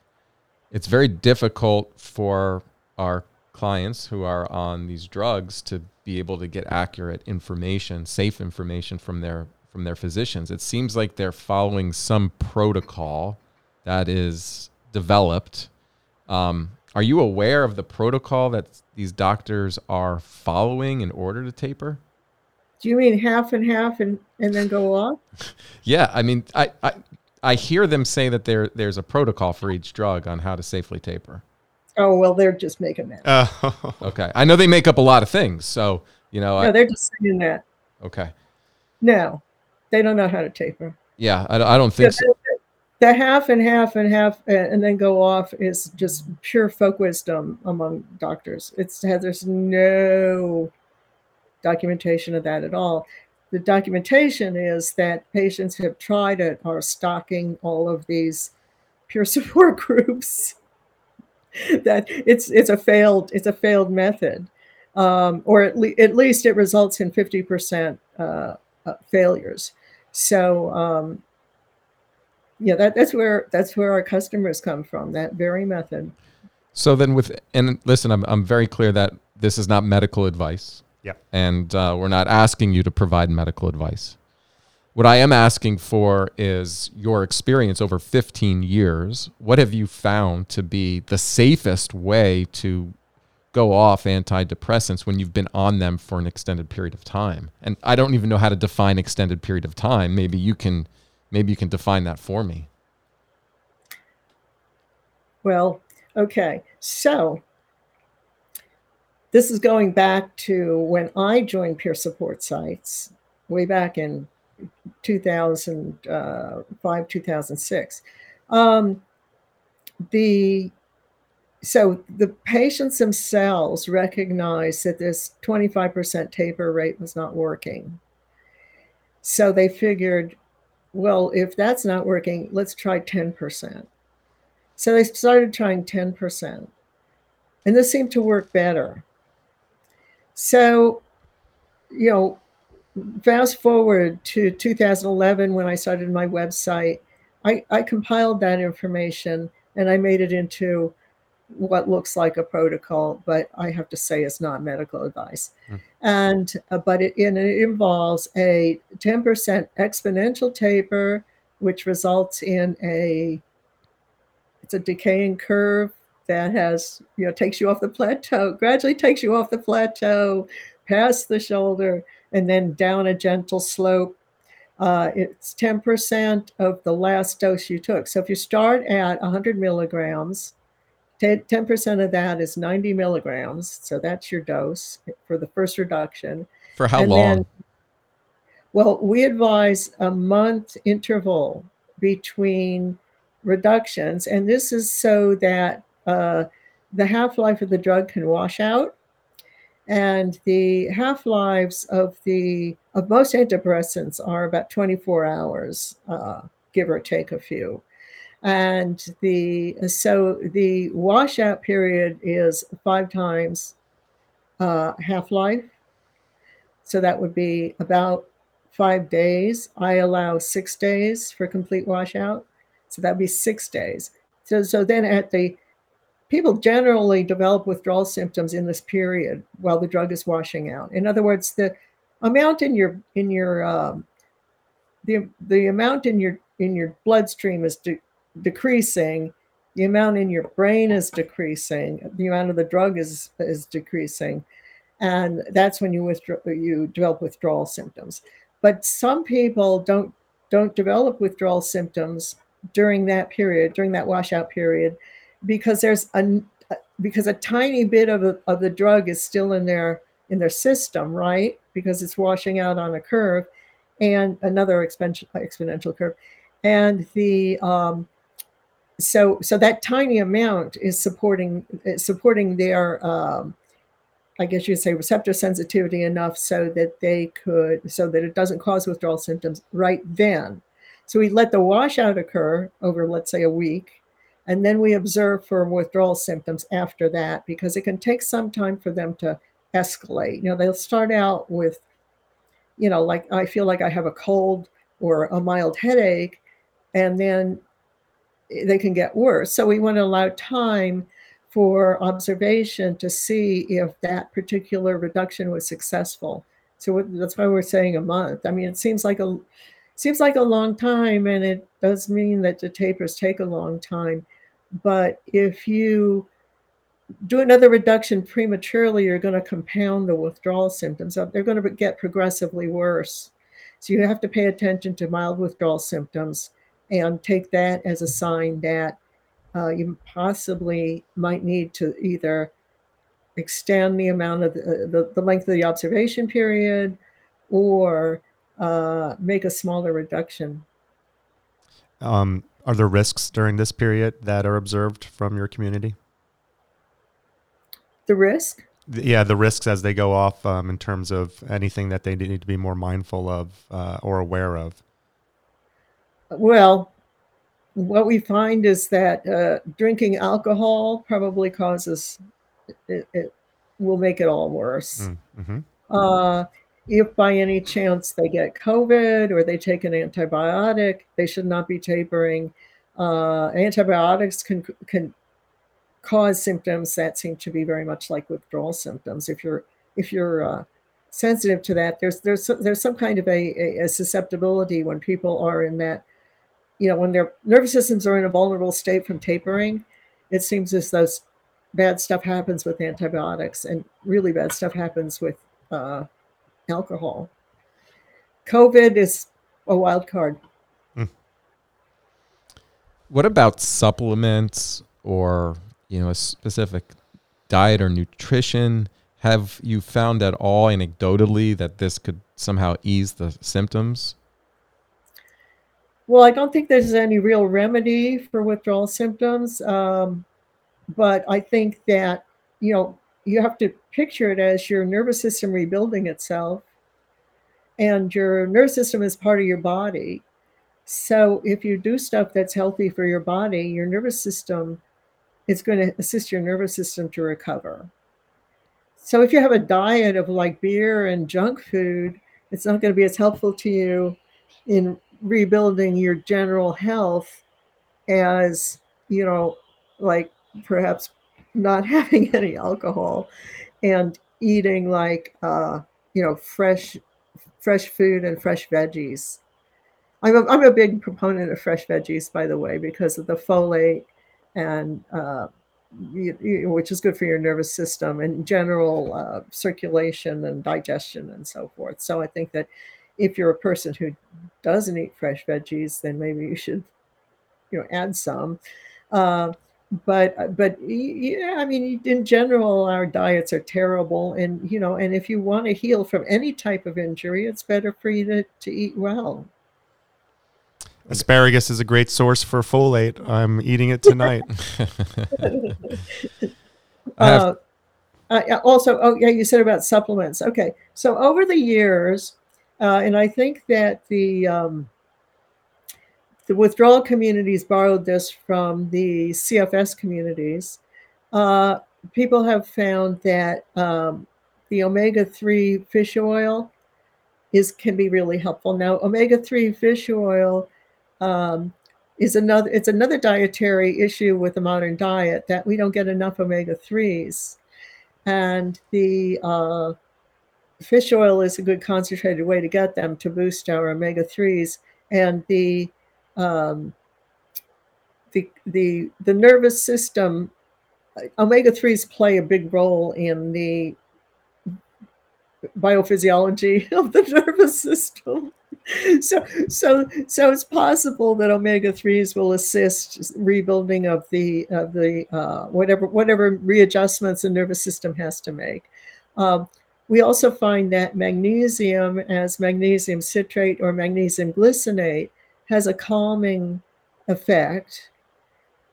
it's very difficult for our clients who are on these drugs to be able to get accurate information, safe information from their from their physicians. It seems like they're following some protocol that is developed. Um, are you aware of the protocol that these doctors are following in order to taper? Do you mean half and half and, and then go off? yeah, I mean, I, I I hear them say that there there's a protocol for each drug on how to safely taper. Oh well, they're just making that. Uh, okay, I know they make up a lot of things, so you know. No, I, they're just saying that. Okay. No, they don't know how to taper. Yeah, I, I don't think so. The half and half and half and then go off is just pure folk wisdom among doctors. It's there's no documentation of that at all. The documentation is that patients have tried it, are stocking all of these peer support groups. that it's it's a failed it's a failed method, um, or at, le- at least it results in fifty percent uh, uh, failures. So um, yeah, that, that's where that's where our customers come from. That very method. So then, with and listen, I'm I'm very clear that this is not medical advice. Yeah. And uh, we're not asking you to provide medical advice. What I am asking for is your experience over 15 years. What have you found to be the safest way to go off antidepressants when you've been on them for an extended period of time? And I don't even know how to define extended period of time. Maybe you can maybe you can define that for me. Well, okay. So this is going back to when I joined peer support sites way back in 2005, 2006. Um, the so the patients themselves recognized that this 25% taper rate was not working. So they figured, well, if that's not working, let's try 10%. So they started trying 10%. And this seemed to work better. So, you know, fast forward to 2011 when I started my website, I, I compiled that information and I made it into what looks like a protocol, but I have to say it's not medical advice. Mm. And uh, but it, it involves a 10% exponential taper, which results in a it's a decaying curve that has you know takes you off the plateau, gradually takes you off the plateau, past the shoulder, and then down a gentle slope. Uh, it's 10% of the last dose you took. So if you start at 100 milligrams, 10% of that is 90 milligrams. So that's your dose for the first reduction. For how and long? Then, well, we advise a month interval between reductions. And this is so that uh, the half life of the drug can wash out and the half lives of the of most antidepressants are about 24 hours uh, give or take a few and the so the washout period is five times uh, half life so that would be about five days. I allow six days for complete washout. So that'd be six days. So so then at the people generally develop withdrawal symptoms in this period while the drug is washing out. In other words, the amount in your in your um, the the amount in your in your bloodstream is de- decreasing. The amount in your brain is decreasing. The amount of the drug is is decreasing, and that's when you withdraw you develop withdrawal symptoms. But some people don't don't develop withdrawal symptoms during that period, during that washout period, because there's a because a tiny bit of, a, of the drug is still in their in their system, right? Because it's washing out on a curve, and another exponential curve, and the um, so so that tiny amount is supporting supporting their um, I guess you'd say receptor sensitivity enough so that they could so that it doesn't cause withdrawal symptoms right then. So we let the washout occur over let's say a week and then we observe for withdrawal symptoms after that because it can take some time for them to escalate. You know, they'll start out with, you know, like I feel like I have a cold or a mild headache, and then they can get worse. So we want to allow time for observation to see if that particular reduction was successful. So that's why we're saying a month. I mean, it seems like a seems like a long time, and it does mean that the tapers take a long time. But if you do another reduction prematurely, you're going to compound the withdrawal symptoms. They're going to get progressively worse. So you have to pay attention to mild withdrawal symptoms and take that as a sign that uh, you possibly might need to either extend the amount of the, uh, the, the length of the observation period or uh, make a smaller reduction. Um, are there risks during this period that are observed from your community? The risk? Yeah, the risks as they go off um, in terms of anything that they need to be more mindful of uh, or aware of. Well, what we find is that uh, drinking alcohol probably causes it, it, will make it all worse. Mm, mm-hmm. Uh, if by any chance they get COVID or they take an antibiotic, they should not be tapering. Uh, antibiotics can can cause symptoms that seem to be very much like withdrawal symptoms. If you're if you're uh, sensitive to that. There's there's there's some kind of a, a, susceptibility when people are in that, you know, when their nervous systems are in a vulnerable state from tapering. It seems as though bad stuff happens with antibiotics, and really bad stuff happens with uh, alcohol. COVID is a wild card. Hmm. What about supplements or you know a specific diet or nutrition? Have you found at all anecdotally that this could somehow ease the symptoms? Well, I don't think there's any real remedy for withdrawal symptoms, um, but I think that you know you have to picture it as your nervous system rebuilding itself, and your nervous system is part of your body. So if you do stuff that's healthy for your body, your nervous system is going to assist your nervous system to recover. So if you have a diet of like beer and junk food, it's not going to be as helpful to you in rebuilding your general health as, you know, like perhaps not having any alcohol and eating like uh, you know, fresh fresh food and fresh veggies. I'm a, I'm a big proponent of fresh veggies, by the way, because of the folate and uh, you, you, which is good for your nervous system and general uh, circulation and digestion and so forth. So I think that if you're a person who doesn't eat fresh veggies, then maybe you should, you know, add some. Uh, but but yeah, I mean, in general, our diets are terrible, and you know, and if you want to heal from any type of injury, it's better for you to, to eat well. Asparagus is a great source for folate. I'm eating it tonight. uh, uh, also, oh yeah, you said about supplements. Okay, so over the years, uh, and I think that the um, the withdrawal communities borrowed this from the CFS communities. Uh, people have found that um, the omega three fish oil is can be really helpful. Now, omega three fish oil um, is another it's another dietary issue with the modern diet that we don't get enough omega-3s and the uh, fish oil is a good concentrated way to get them to boost our omega-3s and the um, the the the nervous system omega-3s play a big role in the biophysiology of the nervous system. So so so it's possible that omega-3s will assist rebuilding of the of the uh, whatever whatever readjustments the nervous system has to make. Um, we also find that magnesium as magnesium citrate or magnesium glycinate has a calming effect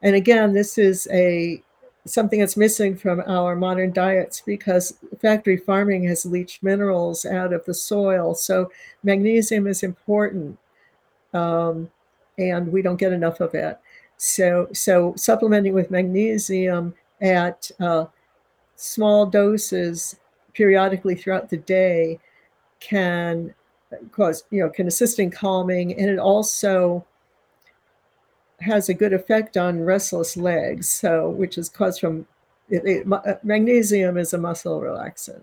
and again this is a something that's missing from our modern diets because factory farming has leached minerals out of the soil. So magnesium is important, um, and we don't get enough of it. So, so supplementing with magnesium at uh, small doses periodically throughout the day can cause, you know, can assist in calming, and it also has a good effect on restless legs, so which is caused from it, it, uh, magnesium is a muscle relaxant.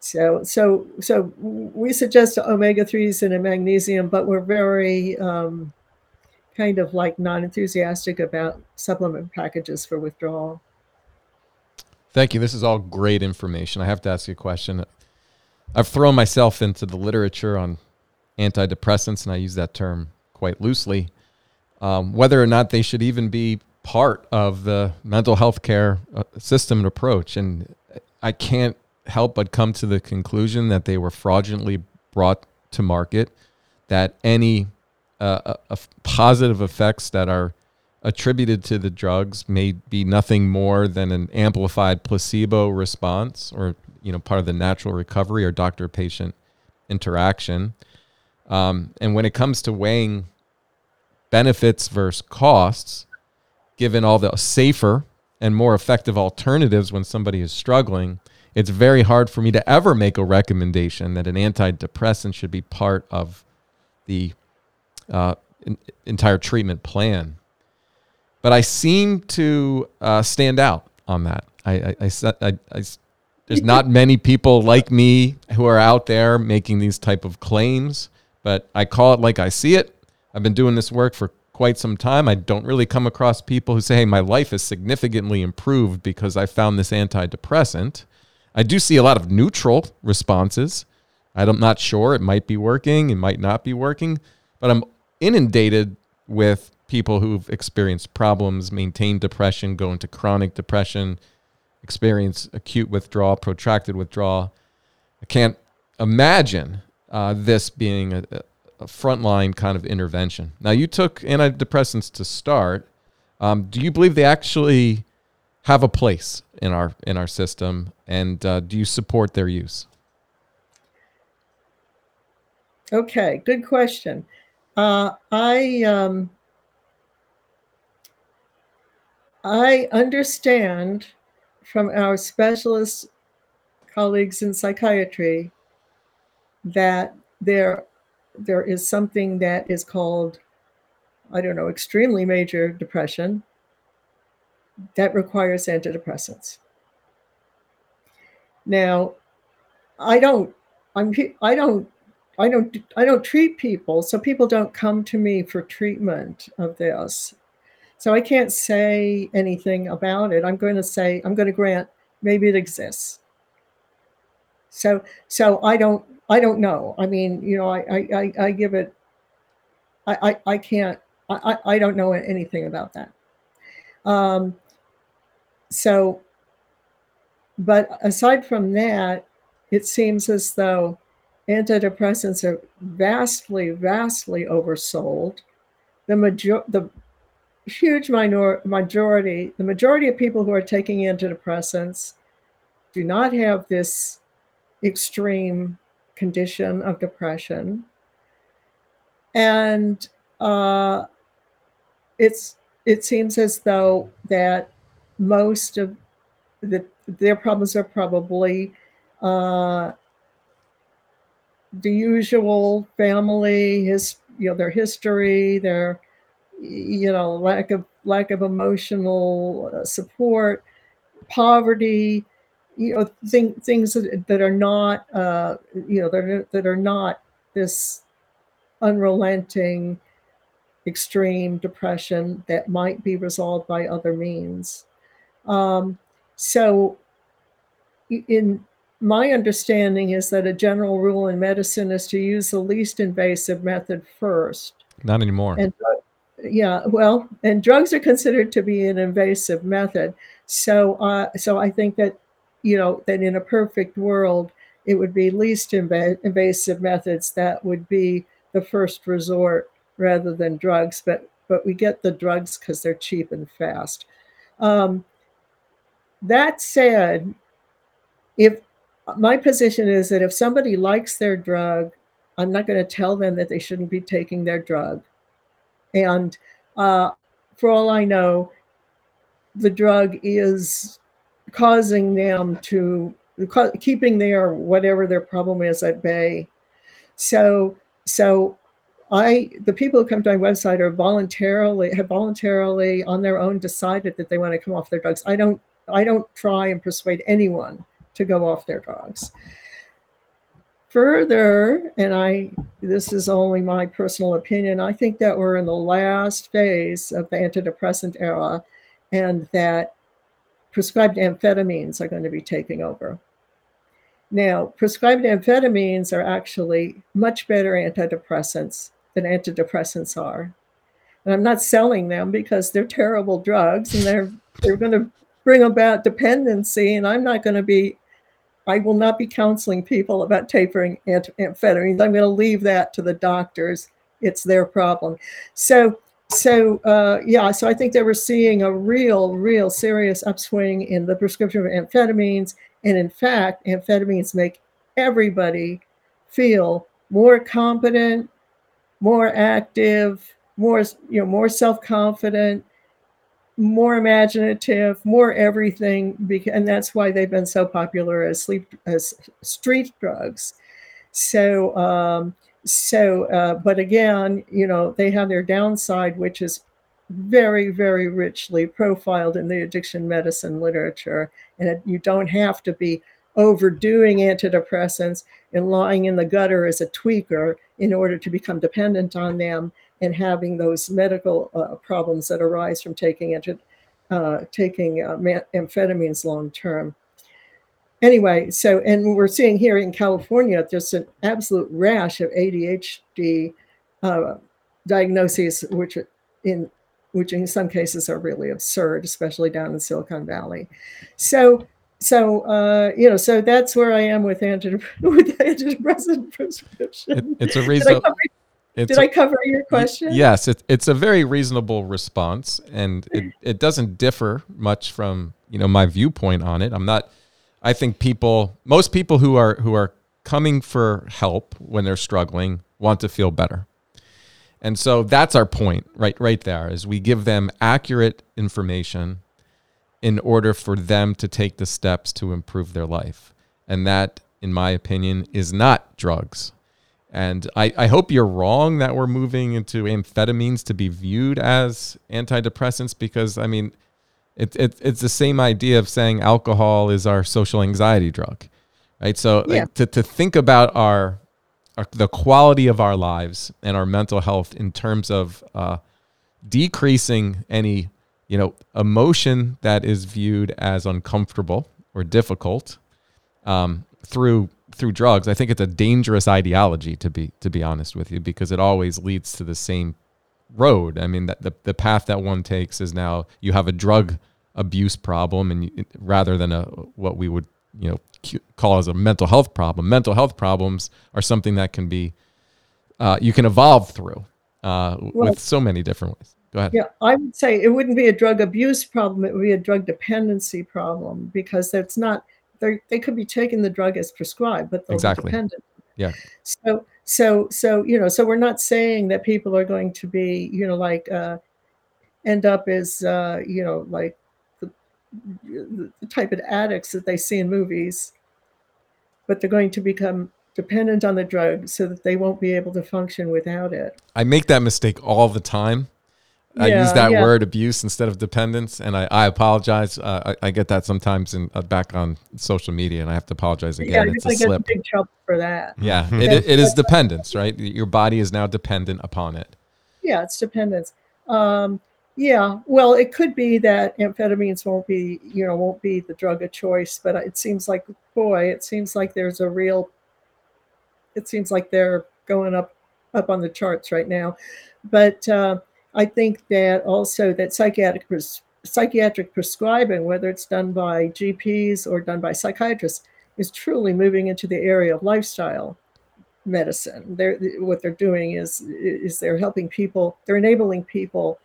So, so, so we suggest omega threes and a magnesium, but we're very um, kind of like non-enthusiastic about supplement packages for withdrawal. Thank you. This is all great information. I have to ask you a question. I've thrown myself into the literature on antidepressants, and I use that term quite loosely um, whether or not they should even be part of the mental health care uh, system and approach. And I can't help but come to the conclusion that they were fraudulently brought to market, that any uh, uh, positive effects that are attributed to the drugs may be nothing more than an amplified placebo response or you know part of the natural recovery or doctor patient interaction um, and when it comes to weighing benefits versus costs, given all the safer and more effective alternatives when somebody is struggling, it's very hard for me to ever make a recommendation that an antidepressant should be part of the uh, entire treatment plan. But I seem to uh, stand out on that. I, I, I, I, there's not many people like me who are out there making these type of claims, but I call it like I see it. I've been doing this work for quite some time. I don't really come across people who say, "Hey, my life is significantly improved because I found this antidepressant." I do see a lot of neutral responses. I'm not sure it might be working, it might not be working, but I'm inundated with people who've experienced problems, maintained depression, go into chronic depression, experience acute withdrawal, protracted withdrawal. I can't imagine uh, this being a, a, frontline kind of intervention. Now, you took antidepressants to start. Um, do you believe they actually have a place in our in our system, and uh, do you support their use? Okay, good question. Uh, I um, I understand from our specialist colleagues in psychiatry that there there is something that is called I don't know extremely major depression that requires antidepressants. Now, I don't I'm I don't I don't I don't treat people, so people don't come to me for treatment of this. So I can't say anything about it. I'm going to say I'm going to grant maybe it exists. So so I don't I don't know. I mean, you know, I I, I give it I, I, I can't I, I don't know anything about that. Um, so but aside from that, it seems as though antidepressants are vastly, vastly oversold. The major, the huge minor, majority, the majority of people who are taking antidepressants do not have this extreme condition of depression. And uh, it's it seems as though that most of the their problems are probably uh, the usual family, his you know their history, their you know lack of lack of emotional uh, support, poverty, you know thing, things that, that are not uh, you know that are, that are not this unrelenting extreme depression that might be resolved by other means. Um, so in my understanding is that a general rule in medicine is to use the least invasive method first. Not anymore. And yeah, well, and drugs are considered to be an invasive method. So, uh, so I think that you know that in a perfect world, it would be least inv- invasive methods that would be the first resort rather than drugs. But but we get the drugs because they're cheap and fast. Um, that said, if my position is that if somebody likes their drug, I'm not going to tell them that they shouldn't be taking their drug. And uh, for all I know, the drug is causing them to keeping their whatever their problem is at bay. So, so I the people who come to my website are voluntarily have voluntarily on their own decided that they want to come off their drugs. I don't I don't try and persuade anyone to go off their drugs. Further, and I this is only my personal opinion, I think that we're in the last phase of the antidepressant era and that prescribed amphetamines are going to be taking over. Now, prescribed amphetamines are actually much better antidepressants than antidepressants are. And I'm not selling them because they're terrible drugs and they're they're going to bring about dependency and I'm not going to be I will not be counseling people about tapering amphetamines. I'm going to leave that to the doctors. It's their problem. So, so uh, yeah, so I think that we're seeing a real, real serious upswing in the prescription of amphetamines. And in fact, amphetamines make everybody feel more competent, more active, more you know, more self-confident, more imaginative, more everything, and that's why they've been so popular as sleep as street drugs. So, um, so, uh, but again, you know, they have their downside, which is very, very richly profiled in the addiction medicine literature, and it, you don't have to be overdoing antidepressants and lying in the gutter as a tweaker in order to become dependent on them and having those medical uh, problems that arise from taking anti, uh, taking uh, amphetamines long term. Anyway, so and we're seeing here in California just an absolute rash of ADHD uh, diagnoses, which in which in some cases are really absurd, especially down in Silicon Valley. So so uh, you know, so that's where I am with, anti- with antidepressant prescription. It, it's a reason. Did, did I cover your question? Yes, it, it's a very reasonable response, and it, mm. it doesn't differ much from you know my viewpoint on it. I'm not. I think people, most people who are who are coming for help when they're struggling, want to feel better. And so that's our point right right there is we give them accurate information in order for them to take the steps to improve their life. And that in my opinion is not drugs. And I, I hope you're wrong that we're moving into amphetamines to be viewed as antidepressants because I mean it, it, it's the same idea of saying alcohol is our social anxiety drug. Right. So yeah. like, to, to think about our our, the quality of our lives and our mental health in terms of uh, decreasing any you know emotion that is viewed as uncomfortable or difficult um, through through drugs i think it's a dangerous ideology to be to be honest with you because it always leads to the same road i mean that the, the path that one takes is now you have a drug abuse problem and you, rather than a what we would you know call as a mental health problem. Mental health problems are something that can be uh, you can evolve through uh, well, with so many different ways. Go ahead. Yeah, I would say it wouldn't be a drug abuse problem; it would be a drug dependency problem because that's not they they could be taking the drug as prescribed, but they're exactly. dependent. Yeah. So so so you know so we're not saying that people are going to be you know like uh, end up as uh, you know like the type of addicts that they see in movies, but they're going to become dependent on the drug so that they won't be able to function without it. I make that mistake all the time. I use that yeah. word abuse instead of dependence, and I, I apologize. Uh, I, I, get that sometimes in uh, back on social media, and I have to apologize again. Yeah, it's a slip. big trouble for that. Yeah, it, it, it is dependence, right? Your body is now dependent upon it. Yeah, it's dependence. Um, yeah, well, it could be that amphetamines won't be, you know, won't be the drug of choice, but it seems like, boy, it seems like there's a real, it seems like they're going up, up on the charts right now. But uh, I think that also that psychiatric pres- psychiatric prescribing, whether it's done by GPs or done by psychiatrists, is truly moving into the area of lifestyle medicine. They're what they're doing is is they're helping people, they're enabling people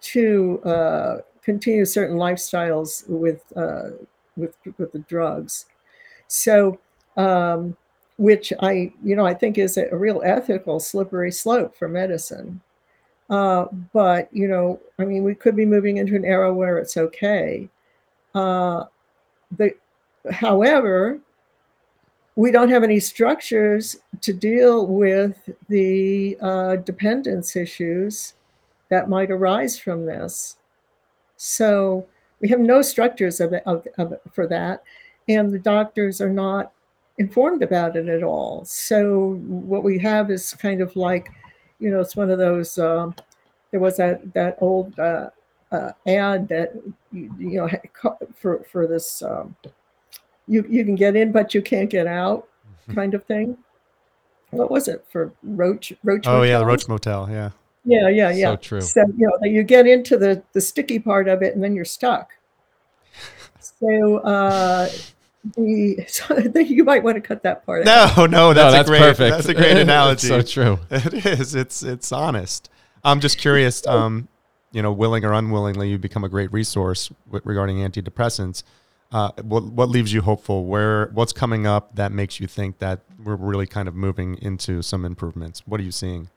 to uh, continue certain lifestyles with uh, with with the drugs. So, um, which I you know I think is a, real ethical slippery slope for medicine. Uh, but you know, I mean, we could be moving into an era where it's okay. Uh, the, however, we don't have any structures to deal with the uh, dependence issues that might arise from this. So we have no structures of, of, of, for that, and the doctors are not informed about it at all. So what we have is kind of like, you know, it's one of those. Um, there was that that old uh, uh, ad that you, you, know for for this. Um, you you can get in, but you can't get out, mm-hmm. kind of thing. What was it for Roach Roach? Oh yeah, the Roach Motel. Yeah. Yeah, yeah, yeah. So true. So you know, you get into the the sticky part of it, and then you're stuck. So uh, the so you might want to cut that part. No, out. no, that's, no, that's a great, perfect. That's a great analogy. so true. It is. It's it's honest. I'm just curious. Um, you know, willing or unwillingly, you become a great resource regarding antidepressants. Uh, what what leaves you hopeful? Where what's coming up that makes you think that we're really kind of moving into some improvements? What are you seeing?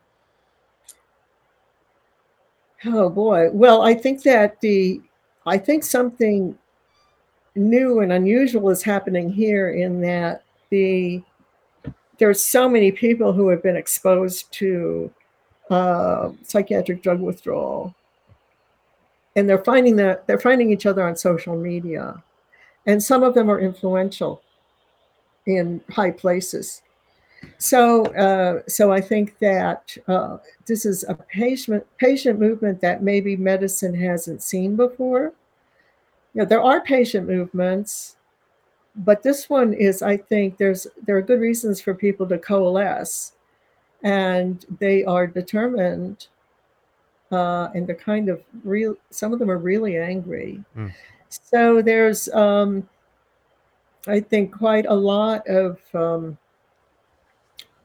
Oh boy. Well, I think that the I think something new and unusual is happening here in that the there's so many people who have been exposed to uh, psychiatric drug withdrawal, and they're finding that they're finding each other on social media, and some of them are influential in high places. So, uh, so I think that uh, this is a patient patient movement that maybe medicine hasn't seen before. You know, there are patient movements, but this one is, I think, there's there are good reasons for people to coalesce, and they are determined, uh, and they're kind of real. Some of them are really angry. Mm. So there's, um, I think, quite a lot of. Um,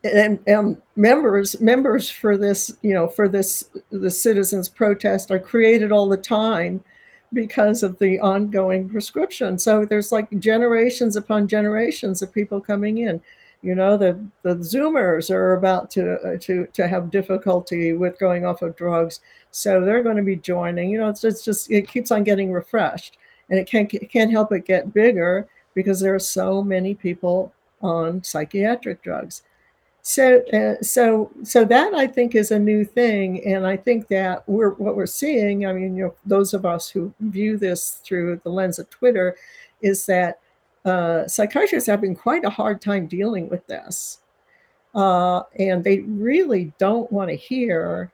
and, and, members members for this you know for this the citizens protest are created all the time because of the ongoing prescription so there's like generations upon generations of people coming in you know the the zoomers are about to uh, to to have difficulty with going off of drugs. So they're going to be joining you know it's, it's just it keeps on getting refreshed. And it can't it can't help but get bigger because there are so many people on psychiatric drugs. So, uh, so, so that I think is a new thing, and I think that we're what we're seeing. I mean, you know, those of us who view this through the lens of Twitter, is that uh, psychiatrists have been quite a hard time dealing with this, uh, and they really don't want to hear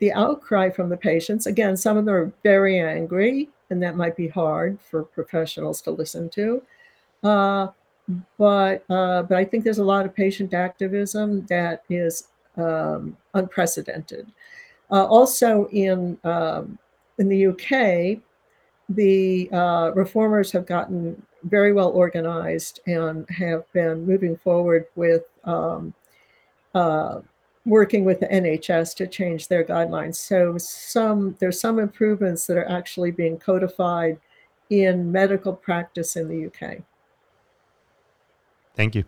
the outcry from the patients. Again, some of them are very angry, and that might be hard for professionals to listen to. Uh, but uh, but I think there's a lot of patient activism that is um, unprecedented. Uh, also in um, in the UK, the uh, reformers have gotten very well organized and have been moving forward with um, uh, working with the NHS to change their guidelines. So some there's some improvements that are actually being codified in medical practice in the UK. Thank you.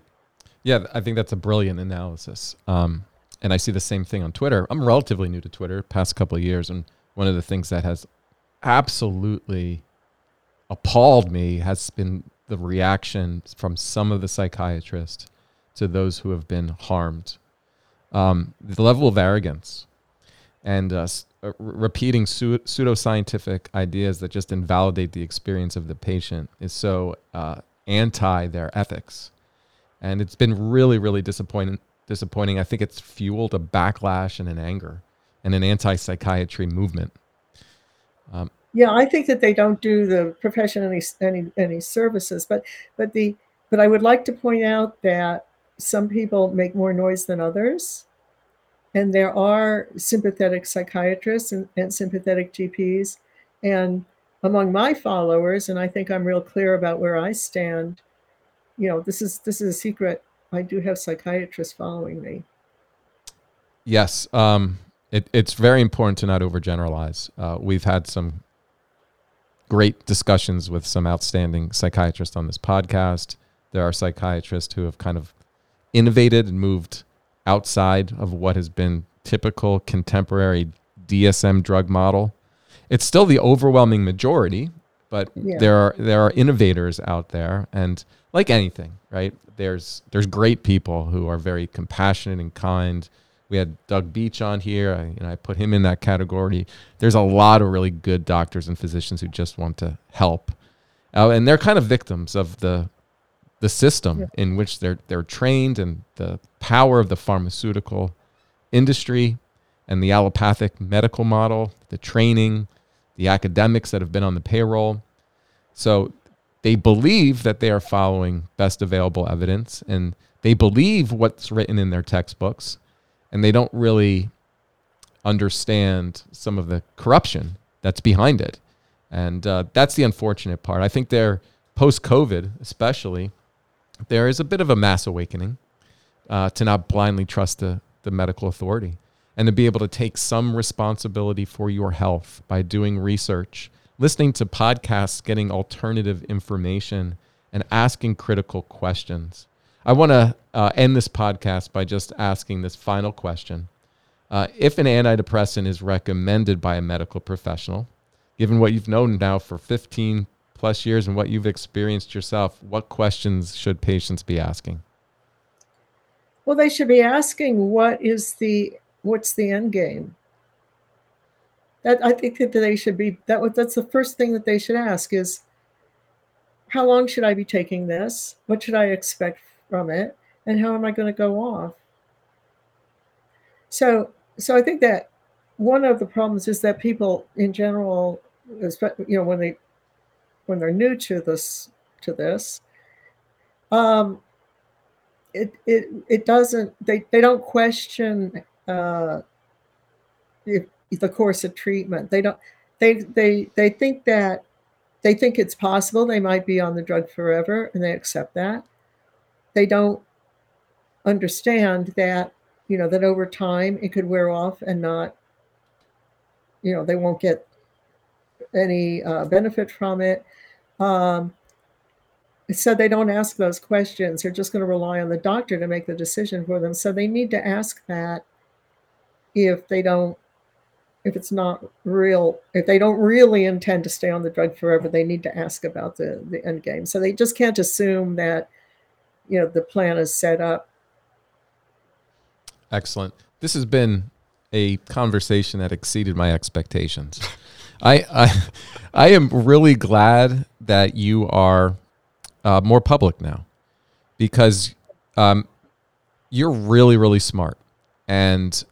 Yeah, I think that's a brilliant analysis. Um, and I see the same thing on Twitter. I'm relatively new to Twitter, past couple of years, and one of the things that has absolutely appalled me has been the reaction from some of the psychiatrists to those who have been harmed. Um, the level of arrogance and uh, uh repeating pseudoscientific ideas that just invalidate the experience of the patient is so uh, anti their ethics and it's been really, really disappointing. Disappointing. I think it's fueled a backlash and an anger and an anti-psychiatry movement. Um, yeah, I think that they don't do the profession any any any services, but but the but I would like to point out that some people make more noise than others, and there are sympathetic psychiatrists and, and sympathetic GPs, and among my followers, and I think I'm real clear about where I stand you know, this is this is a secret. I do have psychiatrists following me. Yes, um, it, it's very important to not overgeneralize. Uh, we've had some great discussions with some outstanding psychiatrists on this podcast. There are psychiatrists who have kind of innovated and moved outside of what has been typical contemporary DSM drug model. It's still the overwhelming majority, but yeah. there are there are innovators out there and like anything, right? There's there's great people who are very compassionate and kind. We had Doug Beach on here. I, you know, I put him in that category. There's a lot of really good doctors and physicians who just want to help, uh, and they're kind of victims of the the system yeah. in which they're they're trained and the power of the pharmaceutical industry and the allopathic medical model, the training, the academics that have been on the payroll. So they believe that they are following best available evidence and they believe what's written in their textbooks and they don't really understand some of the corruption that's behind it. And uh, that's the unfortunate part. I think they're post COVID, especially, there is a bit of a mass awakening uh, to not blindly trust the, the medical authority and to be able to take some responsibility for your health by doing research listening to podcasts, getting alternative information, and asking critical questions. I want to uh, end this podcast by just asking this final question. Uh, if an antidepressant is recommended by a medical professional, given what you've known now for 15 plus years and what you've experienced yourself, what questions should patients be asking? Well, they should be asking what is the what's the end game? That I think that they should be that that's the first thing that they should ask is how long should I be taking this? What should I expect from it? And how am I going to go off? So, so I think that one of the problems is that people in general, you know, when they when they're new to this to this, um, it it it doesn't they they don't question uh, if, the course of treatment. They don't they they they think that they think it's possible they might be on the drug forever and they accept that. They don't understand that you know that over time it could wear off and not you know they won't get any uh, benefit from it. Um, so they don't ask those questions. They're just going to rely on the doctor to make the decision for them. So they need to ask that if they don't if it's not real if they don't really intend to stay on the drug forever they need to ask about the the end game. So they just can't assume that you know the plan is set up. Excellent. This has been a conversation that exceeded my expectations. I, I i am really glad that you are uh, more public now because um, you're really really smart. And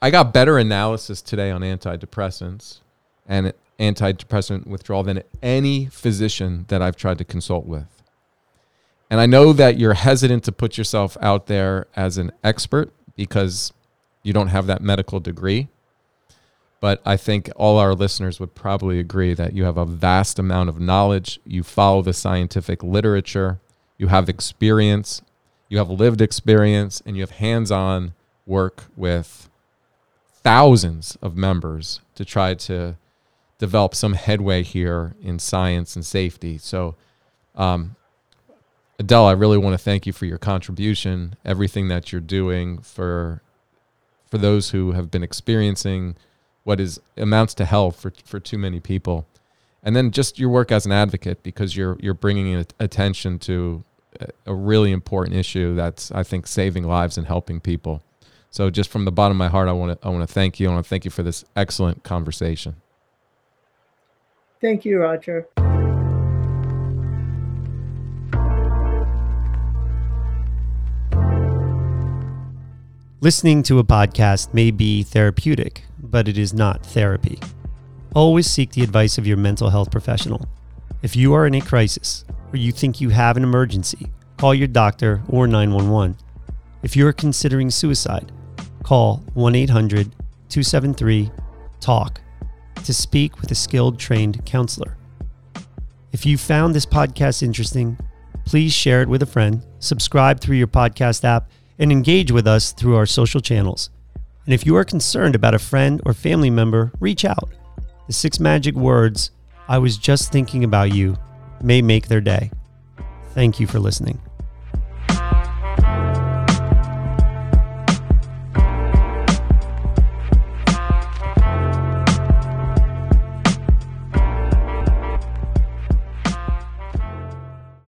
I got better analysis today on antidepressants and antidepressant withdrawal than any physician that I've tried to consult with. And I know that you're hesitant to put yourself out there as an expert because you don't have that medical degree. But I think all our listeners would probably agree that you have a vast amount of knowledge. You follow the scientific literature, you have experience, you have lived experience, and you have hands on work with thousands of members to try to develop some headway here in science and safety. So, um, Adele, I really want to thank you for your contribution, everything that you're doing for for those who have been experiencing what is amounts to hell for for too many people, and then just your work as an advocate because you're you're bringing attention to a really important issue that's I think saving lives and helping people. So just from the bottom of my heart, I want to I want to thank you. I want to thank you for this excellent conversation. Thank you, Roger. Listening to a podcast may be therapeutic, but it is not therapy. Always seek the advice of your mental health professional. If you are in a crisis or you think you have an emergency, call your doctor or 911. If you are considering suicide, call 1 800 273 TALK to speak with a skilled trained counselor. If you found this podcast interesting, please share it with a friend, subscribe through your podcast app, and engage with us through our social channels. And if you are concerned about a friend or family member, reach out. The six magic words, I was just thinking about you, may make their day. Thank you for listening.